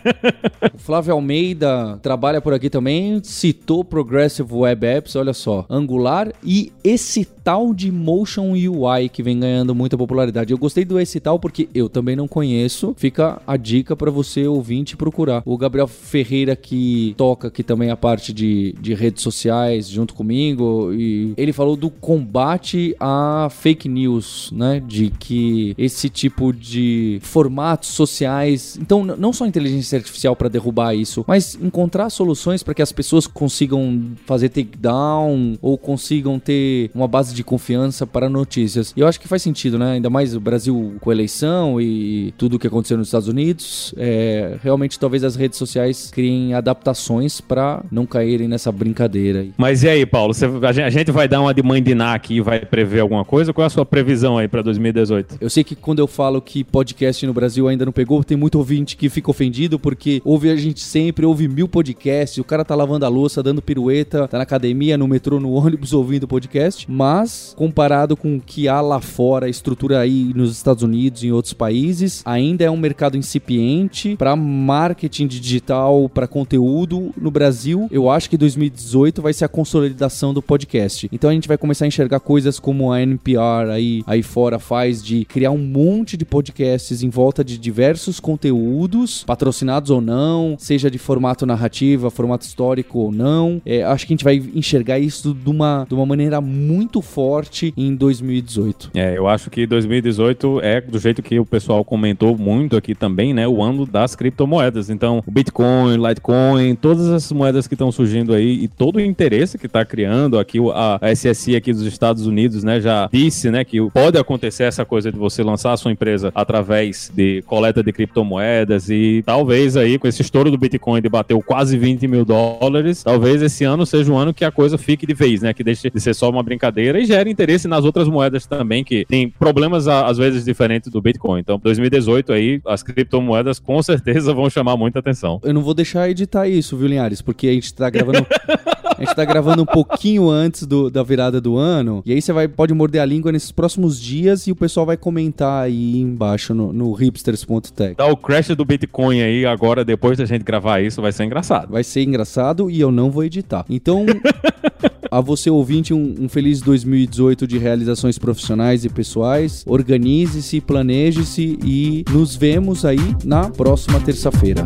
(laughs) o Flávio Almeida trabalha por aqui também, citou Progressive Web Apps, olha só, Angular e esse tal de Motion UI que vem ganhando muita popularidade. Eu gostei do esse tal porque eu também não conheço. Fica a dica para você ouvinte procurar. O Gabriel Ferreira que toca aqui também a parte de, de redes sociais junto comigo e ele falou do combate a fake news, né? De que esse tipo de formatos sociais, então não só inteligência artificial para derrubar isso, mas encontrar soluções para que as pessoas consigam fazer takedown ou consigam ter uma base de confiança para notícias. E eu acho que faz sentido, né? Ainda mais o Brasil com eleição e tudo o que aconteceu nos Estados Unidos. É, realmente, talvez as redes sociais criem adaptações para não caírem nessa brincadeira. Aí. Mas e aí, Paulo? Você, a gente vai dar uma de mãe de Ná aqui e vai prever alguma coisa? Qual é a sua previsão aí para 2018? Eu sei que quando eu falo que podcast no Brasil ainda não pegou, tem muito ouvinte que fica ofendido porque ouve a gente sempre, ouve mil podcasts, o cara tá lavando a louça, dando pirueta, tá na academia, no metrô, no (laughs) ônibus ouvindo podcast, mas comparado com o que há lá fora, a estrutura aí nos Estados Unidos e em outros países, ainda é um mercado incipiente para marketing digital, para conteúdo no Brasil. Eu acho que 2018 vai ser a consolidação do podcast. Então a gente vai começar a enxergar coisas como a NPR aí, aí fora faz de criar um monte de podcasts em volta de diversos conteúdos, patrocinados ou não, seja de formato narrativa, formato histórico ou não. É, acho que a gente vai enxergar isso de uma, de uma maneira muito forte em 2018. É, eu acho que 2018 é do jeito que o pessoal comentou muito aqui também, né? O ano das criptomoedas. Então, o Bitcoin, Litecoin, todas essas moedas que estão surgindo aí e todo o interesse que está criando aqui a, SSI aqui dos Estados Unidos, né? Já disse, né, que pode acontecer essa coisa de você lançar a sua empresa através de coleta de criptomoedas e talvez aí com esse estouro do Bitcoin de bateu quase 20 mil dólares, talvez esse ano seja um ano que a coisa fique de vez, né? Que deixe de ser só uma brincadeira e gere interesse nas outras moedas também, que tem problemas às vezes diferentes do Bitcoin. Então, 2018 aí, as criptomoedas com certeza vão chamar muita atenção. Eu não vou deixar editar isso, viu, Linhares? Porque a gente tá gravando. A gente tá gravando um pouquinho antes do, da virada do ano. E aí você vai, pode morder a língua nesses próximos dias e o pessoal vai comentar aí embaixo no, no hipsters.tech. Dá o crash do Bitcoin aí agora, depois da gente gravar isso, vai ser engraçado. Vai ser engraçado e eu não vou editar. Então, a você ouvinte, um, um feliz 2018 de realizações profissionais e pessoais. Organize-se, planeje-se e nos vemos aí na próxima terça-feira.